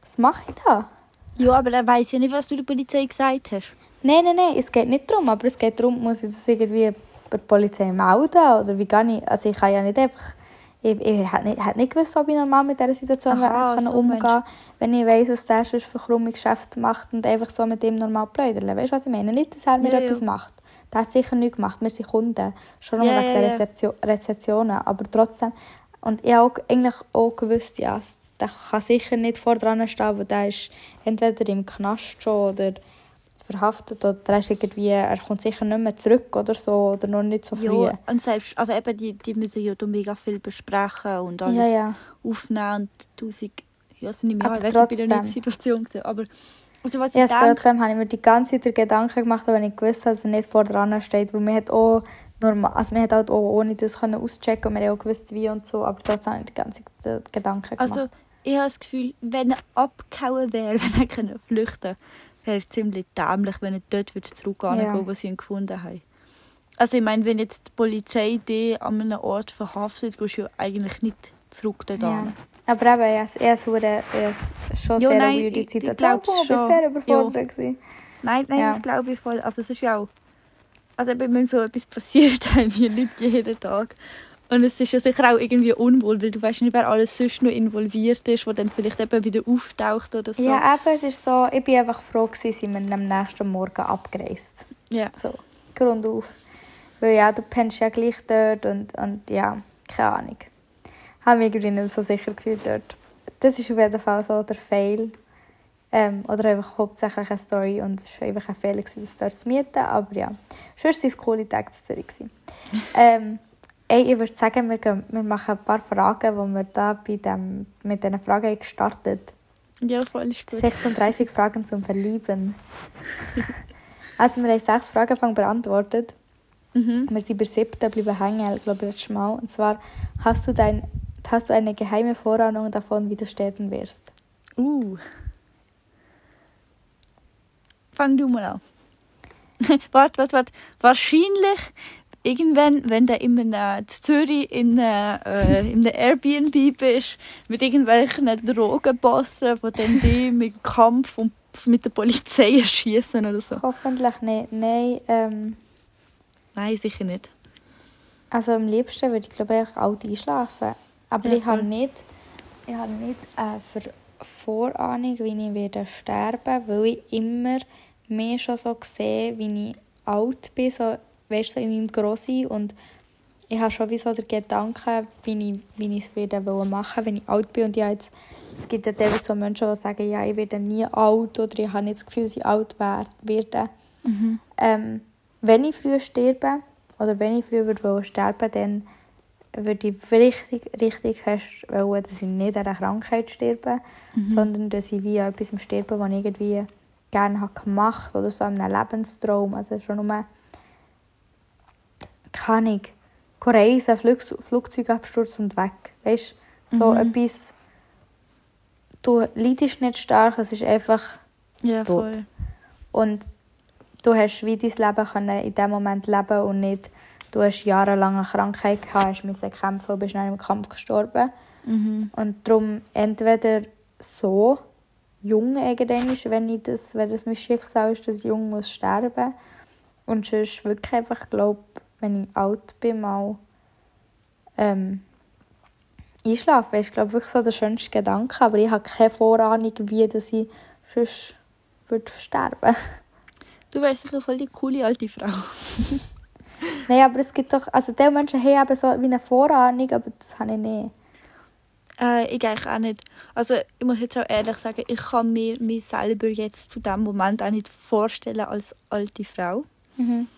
Was mache ich da? Ja, aber er weiß ja nicht, was du der Polizei gesagt hast. Nein, nein, nein, es geht nicht darum, aber es geht darum, muss ich das irgendwie bei der Polizei melden oder wie kann ich, also ich kann ja nicht einfach, ich, ich hätte nicht, hätte nicht gewusst, ob ich normal mit dieser Situation Aha, so umgehen meinst wenn ich weiss, was der sonst für krumme Geschäfte macht und einfach so mit ihm normal pläudern. Weißt du, was ich meine? Nicht, dass er mir Ja, ja. etwas macht. Der hat sicher nichts gemacht, wir sind Kunden, schon nur Ja, wegen ja, der ja. Rezeption, Rezeptionen, aber trotzdem, und ich habe auch, eigentlich auch gewusst, ja, der kann sicher nicht vor dran stehen, weil der ist entweder im Knast schon oder verhaftet oder der ist irgendwie, er kommt sicher nicht mehr zurück oder so oder noch nicht so früh. Ja, und selbst, also eben, die, die müssen ja mega viel besprechen und alles ja, ja. aufnehmen und tausend, ja, es sind mehr, Aber ich weiß nicht, ich bin noch nicht in der Situation gewesen, aber also was ich Ja, denke, trotzdem habe ich mir die ganze Zeit den Gedanken gemacht, wenn ich gewusst habe, dass er nicht vor dran steht, weil man hat auch normal, also man hat halt auch ohne das können auschecken und man hat auch gewusst, wie und so, aber trotzdem habe ich die ganze Zeit den Gedanken gemacht. also ich habe das Gefühl, wenn er abgehauen wäre, wenn er können flüchten wäre ziemlich dämlich, wenn er dort würde zurückgehen Ja. würde, wo sie ihn gefunden haben. Also ich meine, wenn jetzt die Polizei dich an einem Ort verhaftet, gehst du ja eigentlich nicht zurück dort ja. Aber eben, er ist, er ist, schon Ja, sehr nein, eine weirde ich- ich Ich war schon. sehr überfordert. gewesen. Nein, nein, Ja. das glaube ich voll. Also es ist ja auch... Also eben, wenn so etwas passiert, haben wir nicht jeden Tag. Und es ist ja sicher auch irgendwie unwohl, weil du weißt nicht, wer alles sonst noch involviert ist, wo dann vielleicht eben wieder auftaucht oder so. Ja, eben, es ist so, ich bin einfach froh gewesen, sind wir am nächsten Morgen abgereist. ja. So, Grund auf. Weil ja, du pennst ja gleich dort und, und ja, keine Ahnung. Habe mich irgendwie nicht so sicher gefühlt dort. Das ist auf jeden Fall so der Fail. Ähm, oder einfach hauptsächlich eine Story und es war einfach ein Fehler, gewesen, das dort zu mieten. Aber ja, sonst waren es coole Tage zu Zürich. ähm, ey, ich würde sagen, wir, gehen, wir machen ein paar Fragen, die wir da bei dem, mit diesen Fragen gestartet ja, voll ist gut. 36 Fragen zum Verlieben. also wir haben sechs Fragen beantwortet. Mhm. Wir sind bei siebten bleiben hängen, ich glaube letztes Mal. Und zwar, hast du, dein, hast du eine geheime Vorahnung davon, wie du sterben wirst? Uh. Fang du mal an. warte, warte, warte. Wahrscheinlich irgendwann, wenn du in Zürich in einem, äh, in einem Airbnb bist, mit irgendwelchen Drogenbossen, die dann die mit Kampf und mit der Polizei erschießen oder so. Hoffentlich nicht. Nein, ähm, Nein, sicher nicht. also am liebsten würde ich glaube ich alt einschlafen. Aber Ja, ich habe nicht, ich habe nicht eine Ver Vorahnung, wie ich werde sterben, weil ich immer mehr schon so sehe, wie ich alt bin, so, weißt, so in meinem Grossi und ich habe schon wie so den Gedanken, wie ich, wie ich es wollen machen, wenn ich alt bin und habe jetzt, es gibt ja teilweise so Menschen, die sagen, ja, ich werde nie alt oder ich habe nicht das Gefühl, dass ich alt wer- werde. Ähm, wenn ich früh sterbe oder wenn ich früh würde sterben, dann würde ich richtig, richtig fest wollen, dass ich nicht an einer Krankheit sterbe, sondern dass ich wie an etwas sterbe, was ich irgendwie gerne habe gemacht oder so an einem Lebenstraum. Also schon nur, keine Ahnung, reisen, Flug, Flugzeugabsturz und weg. Weißt du, so etwas, du leidest nicht stark, es ist einfach Ja, Tot. voll. und du hast wie dein Leben können in dem Moment leben und nicht, du hast jahrelang eine Krankheit gehabt, hast müssen kämpfen und bist dann im Kampf gestorben. Mhm. Und darum entweder so, jung irgendwann, wenn, ich das, wenn das mein Schicksal ist, dass ich jung muss sterben und sonst wirklich einfach glaube, wenn ich alt bin, mal ähm, einschlafen. ist glaube wirklich so der schönste Gedanke, aber ich habe keine Vorahnung, wie dass ich sonst würde sterben Du wärst sicher voll die coole alte Frau. Nein, aber es gibt doch, also die Menschen haben eben so wie eine Vorahnung, aber das habe ich nicht. Äh, ich eigentlich auch nicht. Also ich muss jetzt auch ehrlich sagen, ich kann mir mich selber jetzt zu dem Moment auch nicht vorstellen als alte Frau. Mhm.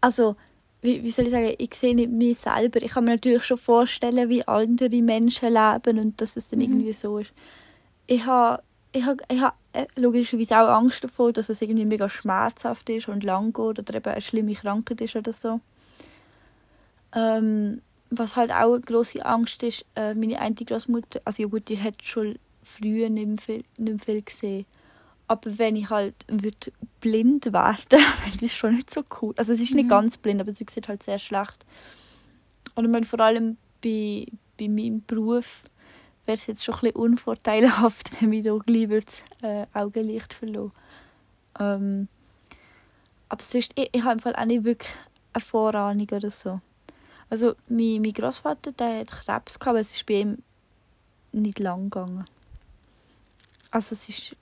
Also, wie, wie soll ich sagen, ich sehe nicht mich selber. Ich kann mir natürlich schon vorstellen, wie andere Menschen leben und dass es dann Mhm. irgendwie so ist. Ich habe ich habe, ich habe äh, logischerweise auch Angst davor, dass es irgendwie mega schmerzhaft ist und lang geht oder eben eine schlimme Krankheit ist oder so. Ähm, was halt auch eine grosse Angst ist, äh, meine eine Großmutter, also ja gut, die hat schon früher nicht mehr viel, nicht mehr viel gesehen. Aber wenn ich halt würd blind werden das ist schon nicht so cool. Also sie ist nicht Mhm. ganz blind, aber sie sieht halt sehr schlecht. Und ich meine, vor allem bei, bei meinem Beruf wäre es jetzt schon ein bisschen unvorteilhaft, wenn ich da lieber das äh, Augenlicht verliere. Ähm, aber sonst, ich, ich habe im Fall auch nicht wirklich eine Vorahnung oder so. Also mein, mein Großvater, der hat Krebs gehabt, aber es ist bei ihm nicht lang gegangen. Also es ist,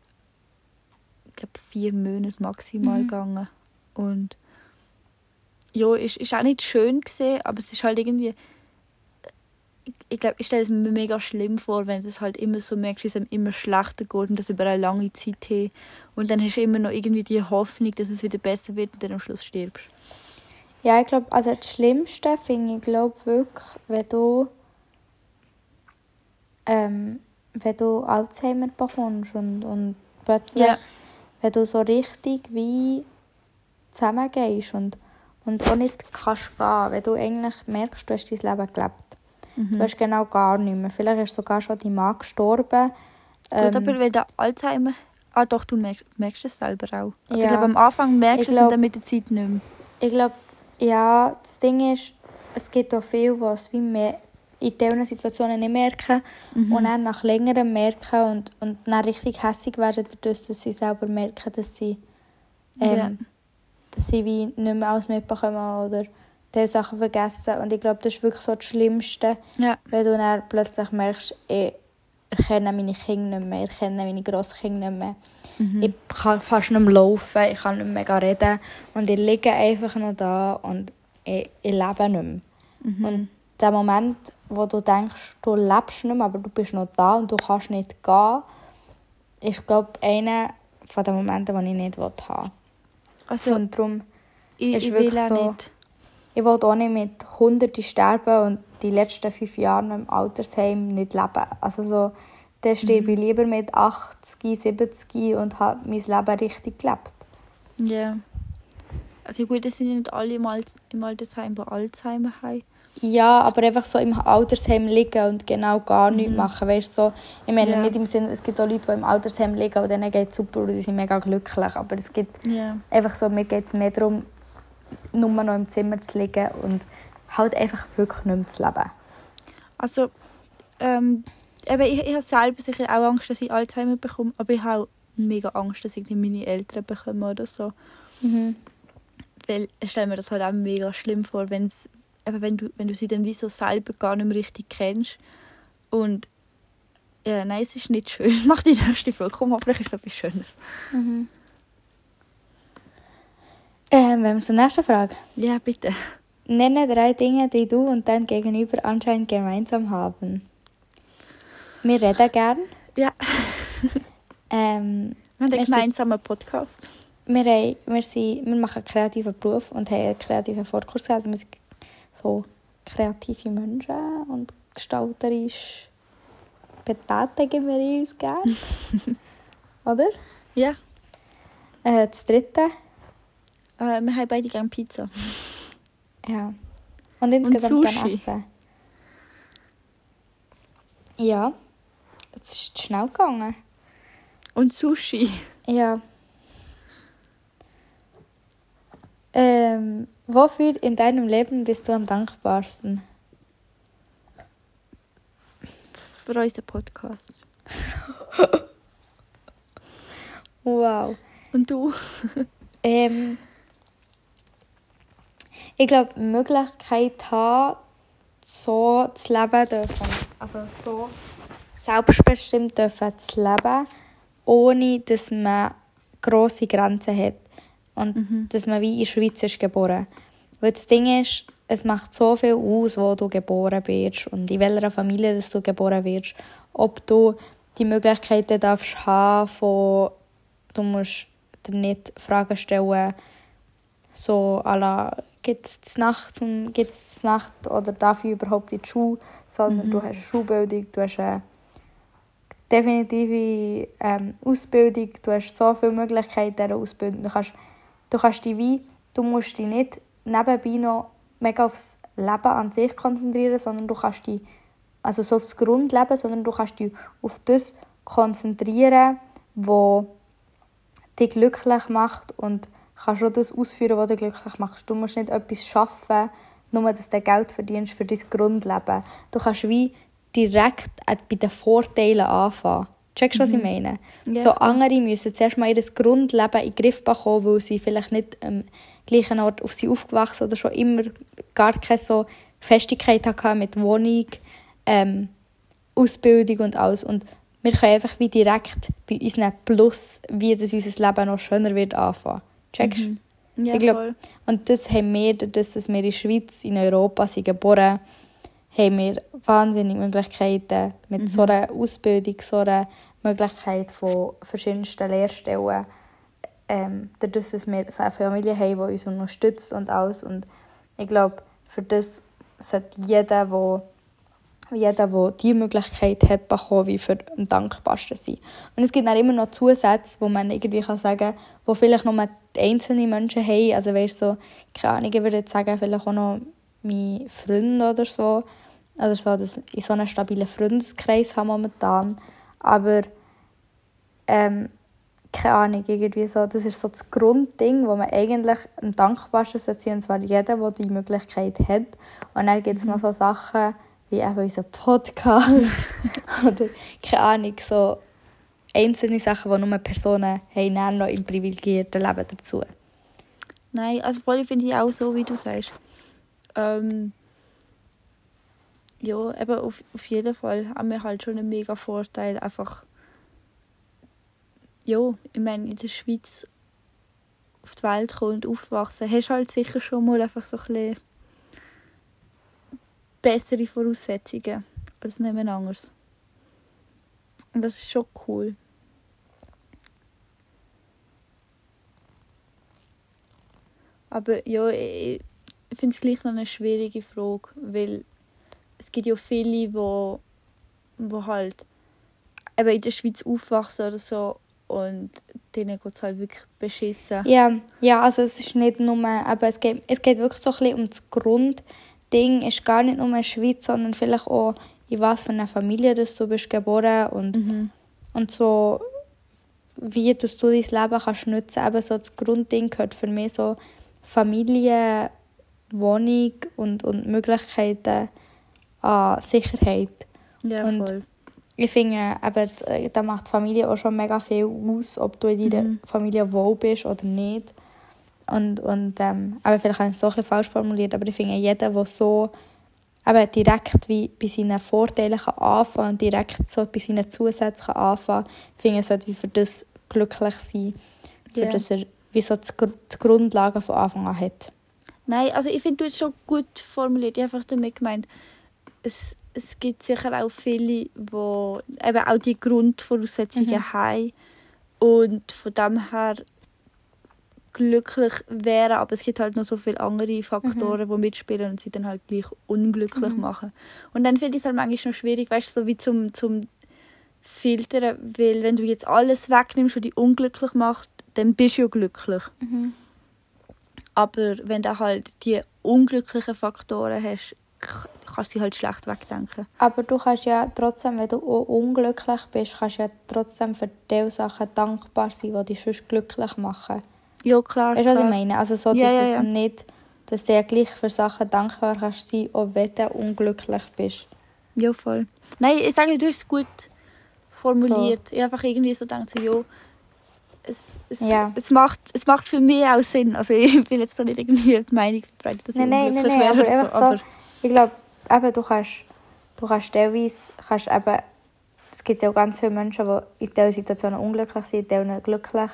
glaube, vier Monate maximal Mhm. gegangen. Und ja, ist, ist auch nicht schön gesehen, aber es ist halt irgendwie ich- ich glaube, ich stelle es mir mega schlimm vor, wenn es halt immer so merkst, wie es einem immer schlechter geht und das über eine lange Zeit hin. Und dann hast du immer noch irgendwie die Hoffnung, dass es wieder besser wird und dann am Schluss stirbst. Ja, ich glaube, also das Schlimmste finde ich, glaube wirklich, wenn du, ähm, wenn du Alzheimer bekommst und, und plötzlich, Ja. Wenn du so richtig wie zusammengehst und, und auch nicht kannst gehen, wenn du eigentlich merkst, du hast dein Leben gelebt. Mhm. Du hast genau gar nichts mehr. Vielleicht ist sogar schon dein Mann gestorben. Gut, Ähm, aber wenn der Alzheimer... Ah doch, du merkst, merkst es selber auch. Also ich Ja. glaube, am Anfang merkst Ich du es und dann mit der Zeit nicht mehr. Ich glaube, ja, das Ding ist, es gibt auch viele, die es wie mehr in diesen Situationen nicht merken Mhm. und dann nach längerem merken und, und dann richtig hässig werden, dadurch, dass sie selber merken, dass sie, ähm, Ja. dass sie wie nicht mehr alles mitbekommen oder diese Sachen vergessen. Und ich glaube, das ist wirklich so das Schlimmste, Ja. wenn du dann plötzlich merkst, ich erkenne meine Kinder nicht mehr, ich erkenne meine Grosskinder nicht mehr. Mhm. Ich kann fast nicht mehr laufen, ich kann nicht mehr reden und ich liege einfach noch da und ich, ich lebe nicht mehr. Mhm. Und der Moment, wo du denkst, du lebst nicht mehr, aber du bist noch da und du kannst nicht gehen, ist, glaube ich, einer von den Momenten, die ich nicht haben will. Also, Und darum, ich, ist ich will wirklich auch so- nicht. ich will auch nicht mit Hunderten sterben und die letzten fünf Jahre noch im Altersheim nicht leben. Also so, dann sterbe ich lieber mit 80, 70 und habe mein Leben richtig gelebt. Ja. Also gut, es sind nicht alle im, Al im Altersheim, die Alzheimer haben. Ja, aber einfach so im Altersheim liegen und genau gar nichts Mhm. machen. Weißt, so, ich meine Ja. nicht im Sinne, es gibt auch Leute, die im Altersheim liegen und denen geht es super und die sind mega glücklich. Aber es gibt Ja. einfach so, mir geht es mehr darum, nur noch im Zimmer zu liegen und halt einfach wirklich nicht mehr zu leben. Also, ähm, eben, ich, ich habe selber sicher auch Angst, dass ich Alzheimer bekomme, aber ich habe auch mega Angst, dass ich meine Eltern bekomme oder so. Mhm. Weil ich stelle mir das halt auch mega schlimm vor, wenn's, eben wenn, du, wenn du sie dann wie so selber gar nicht mehr richtig kennst. Und ja, nein, es ist nicht schön. Mach die nächste Folge, komm, hoffentlich ist es etwas Schönes. Mhm. Ähm, wir zur nächsten Frage. Ja, bitte. Nenne drei Dinge, die du und dein Gegenüber anscheinend gemeinsam haben. Wir reden gern. Ja, Ähm, wir haben einen gemeinsamen Podcast. wir, haben, wir, sind, wir machen einen kreativen Beruf und haben einen kreativen Vorkurs. Also wir sind so kreative Menschen und gestalterisch betätigen wir uns gerne. Oder? Ja, Äh, das dritte. äh, wir haben beide gerne Pizza. Ja. Und insgesamt gerne essen. Ja. Es ist schnell gegangen. Und Sushi. Ja. Ähm, wofür in deinem Leben bist du am dankbarsten? Für unseren Podcast. Wow. Und du? Ähm, ich glaube, die Möglichkeit haben, so zu leben dürfen. Also so selbstbestimmt dürfen zu leben, ohne dass man grosse Grenzen hat. Und Mhm. dass man wie in der Schweiz ist geboren. Weil das Ding ist, es macht so viel aus, wo du geboren wirst und in welcher Familie dass du geboren wirst. Ob du die Möglichkeiten darfst haben, von, du musst dir nicht Fragen stellen, so à la, gibt es Nacht, Nacht oder darf ich überhaupt in die Schule, sondern Mhm. du hast eine Schulbildung, du hast eine definitive ähm, Ausbildung, du hast so viele Möglichkeiten dieser Ausbildung. Du kannst, du kannst dich wie, du musst dich nicht nebenbei noch mega aufs Leben an sich konzentrieren, sondern du kannst dich, also so aufs Grundleben, sondern du kannst dich auf das konzentrieren, was dich glücklich macht und kannst auch das ausführen, was dich glücklich macht. Du musst nicht etwas schaffen, nur dass du Geld verdienst für dein Grundleben. Du kannst wie direkt bei den Vorteilen anfangen. Checkst du, was ich meine? Ja, so andere müssen zuerst mal ihr Grundleben in den Griff bekommen, weil sie vielleicht nicht am gleichen Ort auf sie aufgewachsen oder schon immer gar keine so Festigkeit hatten mit Wohnung, ähm, Ausbildung und alles. Und wir können einfach wie direkt bei unseren Plus, wie das unser Leben noch schöner wird, anfangen. Checkst du? Ja, Ich glaub- voll. Und das haben wir, dass wir in der Schweiz, in Europa sind geboren, haben wir wahnsinnige Möglichkeiten mit so einer Ausbildung, so einer Möglichkeit von verschiedensten Lehrstellen. Ähm, dadurch, dass wir so eine Familie haben, die uns unterstützt und alles. Und ich glaube, für das sollte jeder, der jeder, der diese Möglichkeit hat, bekommen, wie für am dankbarsten sein. Und es gibt dann immer noch Zusätze, wo man irgendwie kann sagen kann, wo vielleicht nur die einzelnen Menschen haben. Also weißt so, keine Ahnung, ich würde jetzt sagen, vielleicht auch noch meine Freunde oder so. Oder so, dass ich so einen stabilen Freundeskreis habe momentan. Aber ähm, keine Ahnung, irgendwie so, das ist so das Grundding, wo man eigentlich am dankbarsten sollte und zwar jeder, der die Möglichkeit hat. Und dann gibt es noch so Sachen, wie eben unser Podcast oder keine Ahnung, so einzelne Sachen, die nur Personen haben, noch im privilegierten Leben dazu. Nein, also voll finde ich auch so, wie du sagst. Ähm, ja, eben auf, auf jeden Fall haben wir halt schon einen mega Vorteil. Einfach, ja, ich meine, in der Schweiz auf die Welt kommen und aufwachsen, hast halt sicher schon mal einfach so ein bisschen bessere Voraussetzungen als niemand anderes. Und das ist schon cool. Aber ja, ich, ich finde es gleich noch eine schwierige Frage, weil es gibt ja viele, wo, wo halt eben in der Schweiz aufwachsen oder so und denen geht es halt wirklich beschissen. Ja, ja, also es ist nicht nur, aber es geht, es geht wirklich so ein bisschen um das Grundding, ist gar nicht nur in der Schweiz, sondern vielleicht auch in was für einer Familie dass du bist geboren und, Mhm. und so, wie dass du dein Leben kannst nutzen. Eben so das Grundding gehört für mich so Familie, Wohnung und, und Möglichkeiten an Sicherheit. Ja, Und- voll. Ich finde, eben, äh, da macht die Familie auch schon mega viel aus, ob du in deiner Mhm. Familie wohl bist oder nicht. Und, und ähm, aber vielleicht habe ich es so ein bisschen falsch formuliert, aber ich finde, jeder, der so eben direkt wie bei seinen Vorteilen kann anfangen und direkt so bei seinen Zusätzen kann anfangen finde, sollte wie für das glücklich sein, für das er wie so die, Gr- die Grundlagen von Anfang an hat. Nein, also ich finde, du hast schon gut formuliert. Ich habe einfach damit gemeint, es, es gibt sicher auch viele, die eben auch die Grundvoraussetzungen Mhm. haben und von dem her glücklich wären, aber es gibt halt noch so viele andere Faktoren, die mitspielen und sie dann halt gleich unglücklich Mhm. machen. Und dann finde ich es halt manchmal noch schwierig, weißt du, so wie zum, zum Filtern, weil wenn du jetzt alles wegnimmst, was dich unglücklich macht, dann bist du ja glücklich. Aber wenn du halt die unglücklichen Faktoren hast, kannst du sie halt schlecht wegdenken. Aber du kannst ja trotzdem, wenn du unglücklich bist, kannst du ja trotzdem für die Sachen dankbar sein, die dich sonst glücklich machen. Ja, klar. Weißt du, was ich meine? Also so, dass Ja, ja, es ja. nicht, dass du ja gleich für Sachen dankbar kannst sein, auch wenn du unglücklich bist. Ja, voll. Nein, ich sage, du hast es gut formuliert. Ich habe einfach irgendwie so gedacht, so, ja, es, es, Ja. es, macht, es macht für mich auch Sinn. Also ich will jetzt da nicht irgendwie die Meinung verbreiten, dass ich Nein, nein, nein, unglücklich nein, wäre. aber so, so, aber ich glaube, eben, du kannst, du kannst teilweise, kannst eben, es gibt ja auch ganz viele Menschen, die in diesen Situationen unglücklich sind, in diesen glücklich.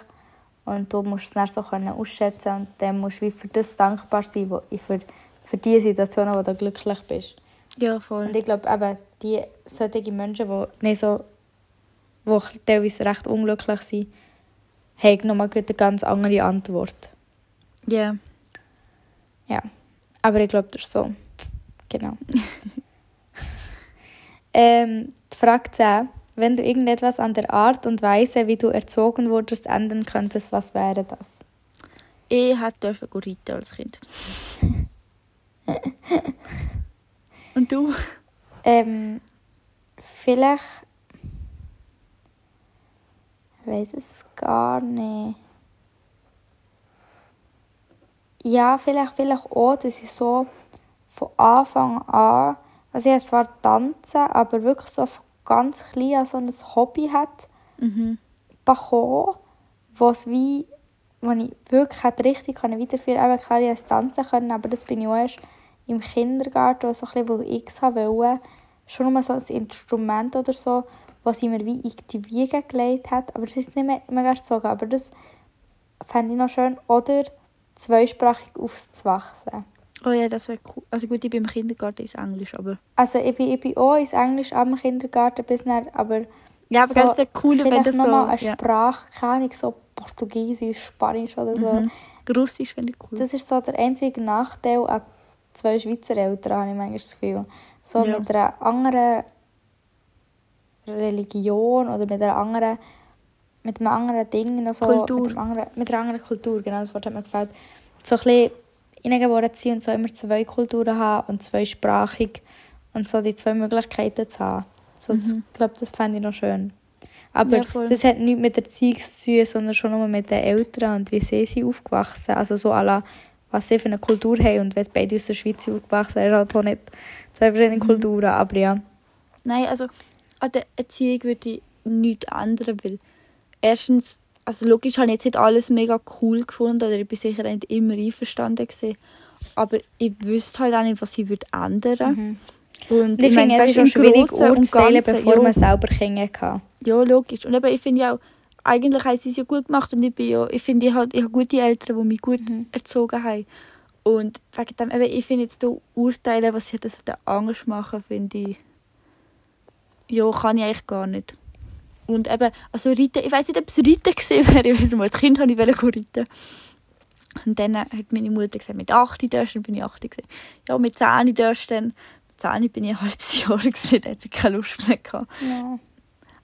Und du musst es dann so können ausschätzen und dann musst du wie für das dankbar sein, wo, für, für die Situationen, wo du glücklich bist. Ja, voll. Und ich glaube eben, die solche Menschen, die nicht so, die teilweise recht unglücklich sind, haben nochmal eine ganz andere Antwort. Ja. Ja, aber ich glaube, das ist so. Genau. ähm, die Frage 10. Wenn du irgendetwas an der Art und Weise, wie du erzogen wurdest, ändern könntest, was wäre das? Ich hätte dürfen reiten als Kind. Und du? Ähm, vielleicht. Ich weiß es gar nicht. Ja, vielleicht, vielleicht auch, dass ich so von Anfang an, also ich habe zwar tanzen, aber wirklich so ganz klein an so ein Hobby hat Mhm. bekommen, was wie, wo ich wirklich hätte richtig können weiterführen konnte. Eben klar, ich tanzen können, aber das bin ich auch erst im Kindergarten, so ein bisschen, wo ich es wollte, schon mal so ein Instrument oder so, was ich mir wie in die Wiege gelegt hat. Aber das ist nicht mehr mega erzogen, aber das fände ich noch schön. Oder zweisprachig aufzuwachsen. Oh ja, das wäre cool. Also gut, ich bin im Kindergarten ins Englisch, aber... Also ich bin, ich bin auch ins Englisch am Kindergarten bis dann, aber Ja, aber ganz wäre cool, wenn das so... nochmal eine ja. Sprache, keine Ahnung, so Portugiesisch, Spanisch oder so. Mhm. Russisch finde ich cool. Das ist so der einzige Nachteil an zwei Schweizer Eltern, habe ich manchmal das Gefühl. So Ja. mit einer anderen Religion oder mit einer anderen mit einem anderen Ding, noch so, Kultur. Mit, einem anderen, mit einer anderen Kultur, genau, das Wort hat mir gefällt. So ein bisschen hineingeboren zu sein und so immer zwei Kulturen haben und zweisprachig und so die zwei Möglichkeiten zu haben. So, das, Ich glaube, das fände ich noch schön. Aber Mhm. Ja, das hat nichts mit Erziehung zu tun, sondern schon nur mit den Eltern und wie sie sind aufgewachsen. Also so la, was sie für eine Kultur haben. Und wenn beide aus der Schweiz aufgewachsen sind, halt auch nicht zwei verschiedene Mhm. Kulturen. Aber ja, Nein, also an der Erziehung würde ich nichts ändern, weil erstens, also logisch habe ich jetzt nicht alles mega cool gefunden oder ich bin sicher nicht immer einverstanden gewesen, aber ich wüsste halt auch nicht, was ich würde ändern. Und und ich, finde, es ist auch schwierig urteilen, bevor ja, man selber Kinder hatte. Ja, logisch. Und eben, ich finde ja auch, eigentlich haben sie es ja gut gemacht und ich bin ja, ich finde, ich habe, ich habe gute Eltern, die mich gut erzogen haben. Und wegen dem, eben, ich finde jetzt hier urteilen, was sie das der Angst machen, finde ich, ja, kann ich eigentlich gar nicht. Und eben, also reiten, ich weiß nicht, ob es reiten gesehen wäre, ich weiß nicht, mal, als Kind wollte ich reiten. Und dann hat meine Mutter gesagt, mit 8 darfst dann bin ich 8 gewesen. Ja, mit 10 darfst dann, mit 10 bin ich ein halbes Jahr gewesen, da hat sie keine Lust mehr gehabt. Ja.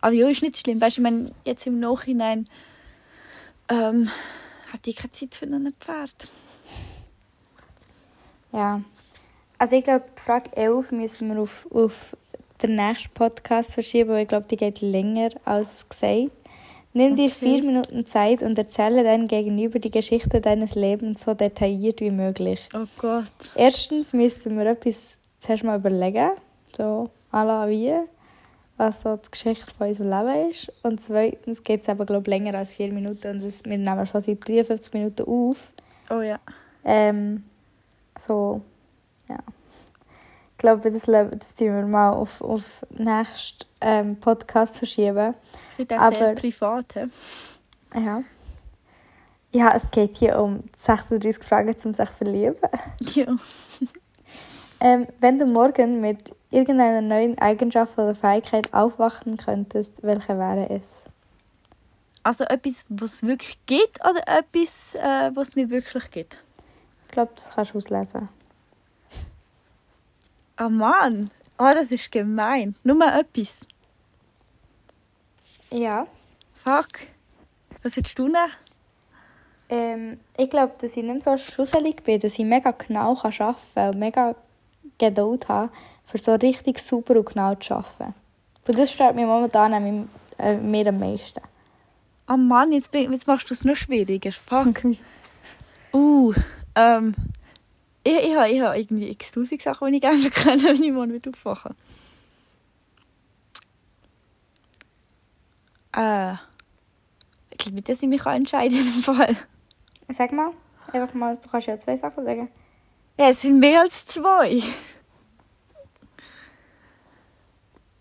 Aber ja, ist nicht schlimm. Weißt du, ich meine, jetzt im Nachhinein ähm, hatte ich keine Zeit für ein Pferd. ja. Also ich glaube, die Frage 11 müssen wir auf, auf den nächsten Podcast verschieben, weil ich glaube, die geht länger als gesagt. Nimm dir Okay. vier Minuten Zeit und erzähle deinem Gegenüber die Geschichte deines Lebens so detailliert wie möglich. Oh Gott. Erstens müssen wir etwas zuerst mal überlegen, so à la wie, was so die Geschichte von unserem Leben ist. Und zweitens geht es aber, glaube ich, länger als vier Minuten und es, wir nehmen schon seit 53 Minuten auf. Oh ja. Ähm, so, ja. Ich glaube, das, das tun wir mal auf, auf nächsten ähm, Podcast verschieben. Das wird auch sehr Aber- privat. hä? Ja. Ja, es geht hier um 36 Fragen zum sich verlieben. Ja. Ähm, wenn du morgen mit irgendeiner neuen Eigenschaft oder Fähigkeit aufwachen könntest, welche wäre es? Also etwas, was es wirklich gibt oder etwas, äh, was es nicht wirklich gibt? Ich glaube, das kannst du auslesen. Ah Mann. Ah, das ist gemein. Nur mal etwas. Ja. Fuck. Was hättest du nehmen? Ähm, ich glaube, dass ich nicht mehr so schusselig bin, dass ich mega genau kann arbeiten kann und mega Geduld habe, für so richtig super und genau zu arbeiten. Das stört mich momentan an meinem, äh, mir am meisten. Ah Mann, jetzt, bin- jetzt machst du es noch schwieriger. Fuck. uh, ähm. Ich, ich habe ich hab irgendwie x tausend Sachen, die ich gerne können, wenn ich morgen wieder aufwache. Äh. Ich glaube, dass ich mich kann entscheiden dem Fall. Sag mal, einfach mal, du kannst ja zwei Sachen sagen. Ja, es sind mehr als zwei.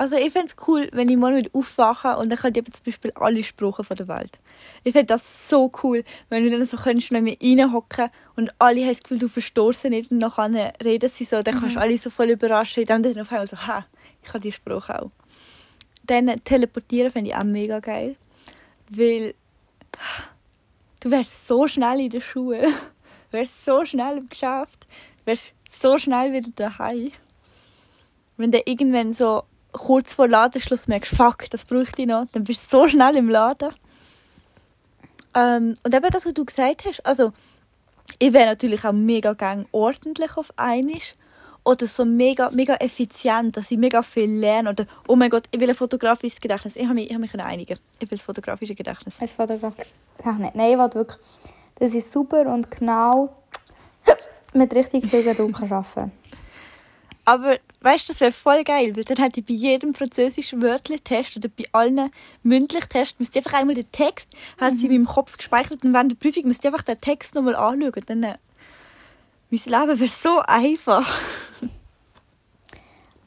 Also ich fände es cool, wenn ich morgen wieder aufwache und dann könnte ich zum Beispiel alle Sprachen von der Welt. Ich fände das so cool, wenn du dann so könntest mit mir reinhocken und alle haben das Gefühl, du verstehst sie nicht und dann reden sie so, dann kannst du alle so voll überraschen und dann dann auf einmal so, ha, ich kann die Sprache auch. Dann teleportieren fände ich auch mega geil, weil du wärst so schnell in der Schule, du wärst so schnell im Geschäft, du wärst so schnell wieder daheim. Wenn du irgendwann so kurz vor Ladenschluss merkst, fuck, das bräuchte ich noch, dann bist du so schnell im Laden. Ähm, und eben das, was du gesagt hast, also ich wäre natürlich auch mega gern ordentlich auf einisch oder so mega, mega effizient, dass ich mega viel lerne oder oh mein Gott, ich will ein fotografisches Gedächtnis. Ich habe mich, ich habe mich einigen. Ich will ein fotografisches Gedächtnis. Ein Fotograf... Ach, nein, ich will wirklich... Das ist super und genau mit richtig viel Geduld arbeiten. Aber weißt du, das wäre voll geil, weil dann hätte ich bei jedem französischen Wörtli-Test oder bei allen mündlichen Tests, müsste ich einfach einmal den Text, mhm. hat sie in meinem Kopf gespeichert und während der Prüfung müsste ich einfach den Text nochmal anschauen. Dann, äh, mein Leben wäre so einfach.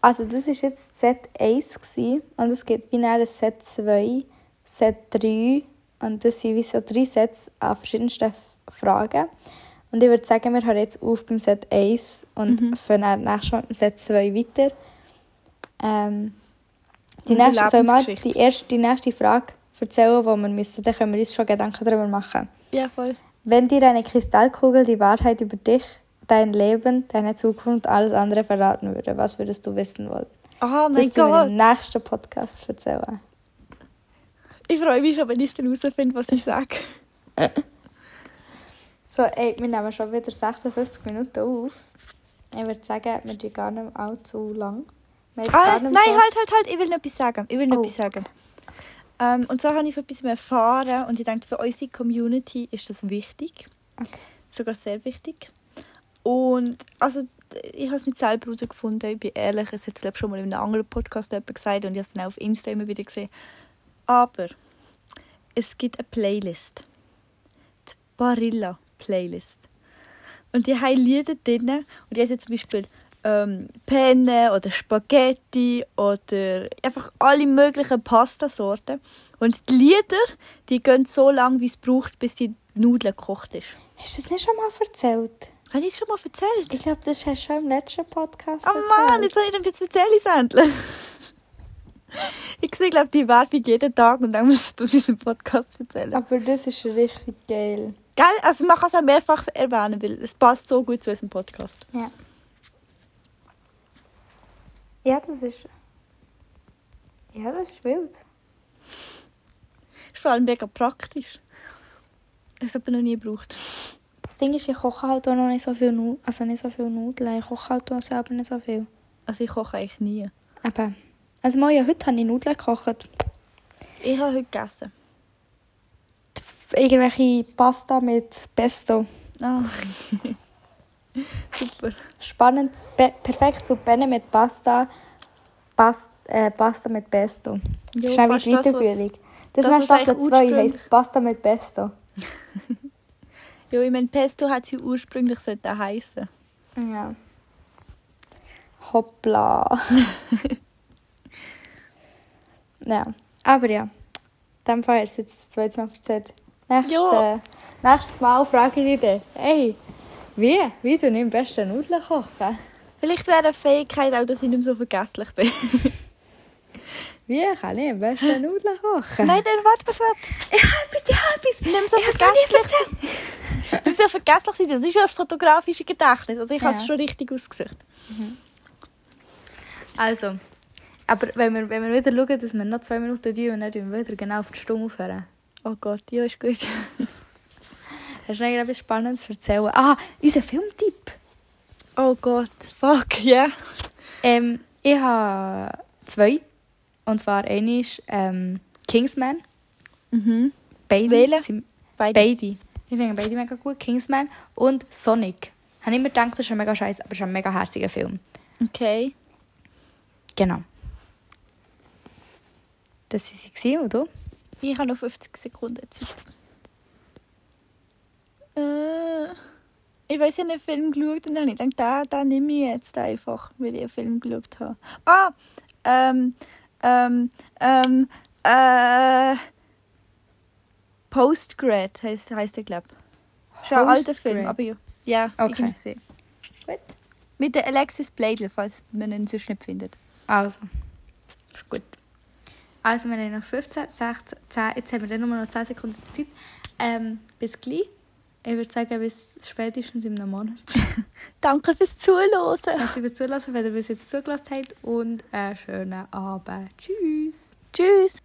Also das war jetzt Set 1 gewesen, und es gibt wie ein Set 2, Set 3 und das sind wie so drei Sets an verschiedensten Fragen. Und ich würde sagen, wir hören jetzt auf beim Set 1 und mhm. fangen dann nächstes Mal beim Set 2 weiter. Ähm, die, nächste, soll mal die, erste, die nächste Frage erzählen, die wir müssen, dann können wir uns schon Gedanken darüber machen. Ja, voll. Wenn dir eine Kristallkugel die Wahrheit über dich, dein Leben, deine Zukunft und alles andere verraten würde, was würdest du wissen wollen? Oh mein das Gott! Das im nächsten Podcast erzählen. Ich freue mich schon, wenn ich es herausfinde, was ich sage. So, ey, wir nehmen schon wieder 56 Minuten auf. Ich würde sagen, wir tun gar nicht allzu lang. Ah, nein, so halt, halt, halt, ich will noch etwas sagen. Ich will noch oh. etwas sagen. Ähm, und zwar habe ich von etwas erfahren und ich denke, für unsere Community ist das wichtig. Okay. Sogar sehr wichtig. Und also, ich habe es nicht selber herausgefunden, ich bin ehrlich, es hat es schon mal in einem anderen Podcast jemand gesagt und ich habe es dann auch auf Insta immer wieder gesehen. Aber es gibt eine Playlist. Die Barilla Playlist. Und die haben Lieder drin und die haben zum Beispiel ähm, Penne oder Spaghetti oder einfach alle möglichen Pastasorten. Und die Lieder, die gehen so lange, wie es braucht, bis die Nudel gekocht ist. Hast du das nicht schon mal erzählt? Habe ich es schon mal erzählt? Ich glaube, das hast du schon im letzten Podcast oh erzählt. Oh Mann, jetzt, jetzt erzähle ich es endlich. ich sehe, glaube die Werbung jeden Tag und dann muss ich das in diesem Podcast erzählen. Aber das ist richtig geil. Gell? Also man kann es auch mehrfach erwähnen, weil es passt so gut zu unserem Podcast. Ja. Ja, das ist... Ja, das ist wild. Ist vor allem mega praktisch. Ich habe es noch nie gebraucht. Das Ding ist, ich koche halt auch noch nicht so viel, nu also nicht so viel Nudeln. Ich koche halt auch selber nicht so viel. Also ich koche eigentlich nie. Eben. Also mal, ja, heute habe ich Nudeln gekocht. Ich habe heute gegessen irgendwelche Pasta mit Pesto. Oh. Super. Spannend, perfekt zu Penne mit Pasta, Past, äh, Pasta mit Pesto. Jo, ist eine Weiterführung. Das, das ist Staffel 2, heisst Pasta mit Pesto. ja, ich meine, Pesto hat sie ursprünglich heißen. Ja. Hoppla. ja, aber ja. In dem Fall ist jetzt das zweite Mal erzählt. Nächstes, äh, nächstes Mal frage ich dich dann, hey, wie? Wie du am besten Nudeln kochen? Vielleicht wäre eine Fähigkeit auch, dass ich nicht mehr so vergesslich bin. wie kann ich am besten Nudeln kochen? Nein, dann warte, warte, warte. Ich habe etwas, ich habe etwas. Mehr so ich vergesslich. Du musst ja vergesslich sein, das ist ja das fotografische Gedächtnis. Also ich ja. habe es schon richtig ausgesucht. Mhm. Also, aber wenn wir, wenn wir wieder schauen, dass wir noch zwei Minuten tun und dann wieder genau auf die Stunde aufhören. Oh Gott, ja, ist gut. Hast du noch etwas Spannendes zu erzählen? Ah, unser Filmtipp. Oh Gott, fuck, ja. Yeah. Ähm, ich habe zwei. Und zwar einer ist ähm, Kingsman. Mhm. Beide. Beide. beide. Ich finde beide mega gut. Kingsman und Sonic. Ich habe immer gedacht, das ist ein mega scheiße, aber es ist ein mega herziger Film. Okay. Genau. Das war sie, oder? Ich habe noch 50 Sekunden Zeit. Äh, ich weiß, ich habe einen Film geschaut und dann habe ich gedacht, den, den nehme ich jetzt einfach, weil ich einen Film geschaut habe. Ah, ähm, Ähm, ähm, äh, Postgrad heisst, heisst der, glaube ich. Ist ein alter Film, aber ja. Ja, Okay. ich habe gesehen. Gut. Mit der Alexis Bladel, falls man ihn sonst nicht findet. Also, ist gut. Also, wir haben noch 15, 16, 10. Jetzt haben wir dann nur noch 10 Sekunden Zeit. Ähm, bis gleich. Ich würde sagen, bis spätestens in einem Monat. Danke fürs Zuhören. Danke fürs Zuhören, wenn ihr bis jetzt zugelassen habt. Und einen schönen Abend. Tschüss. Tschüss.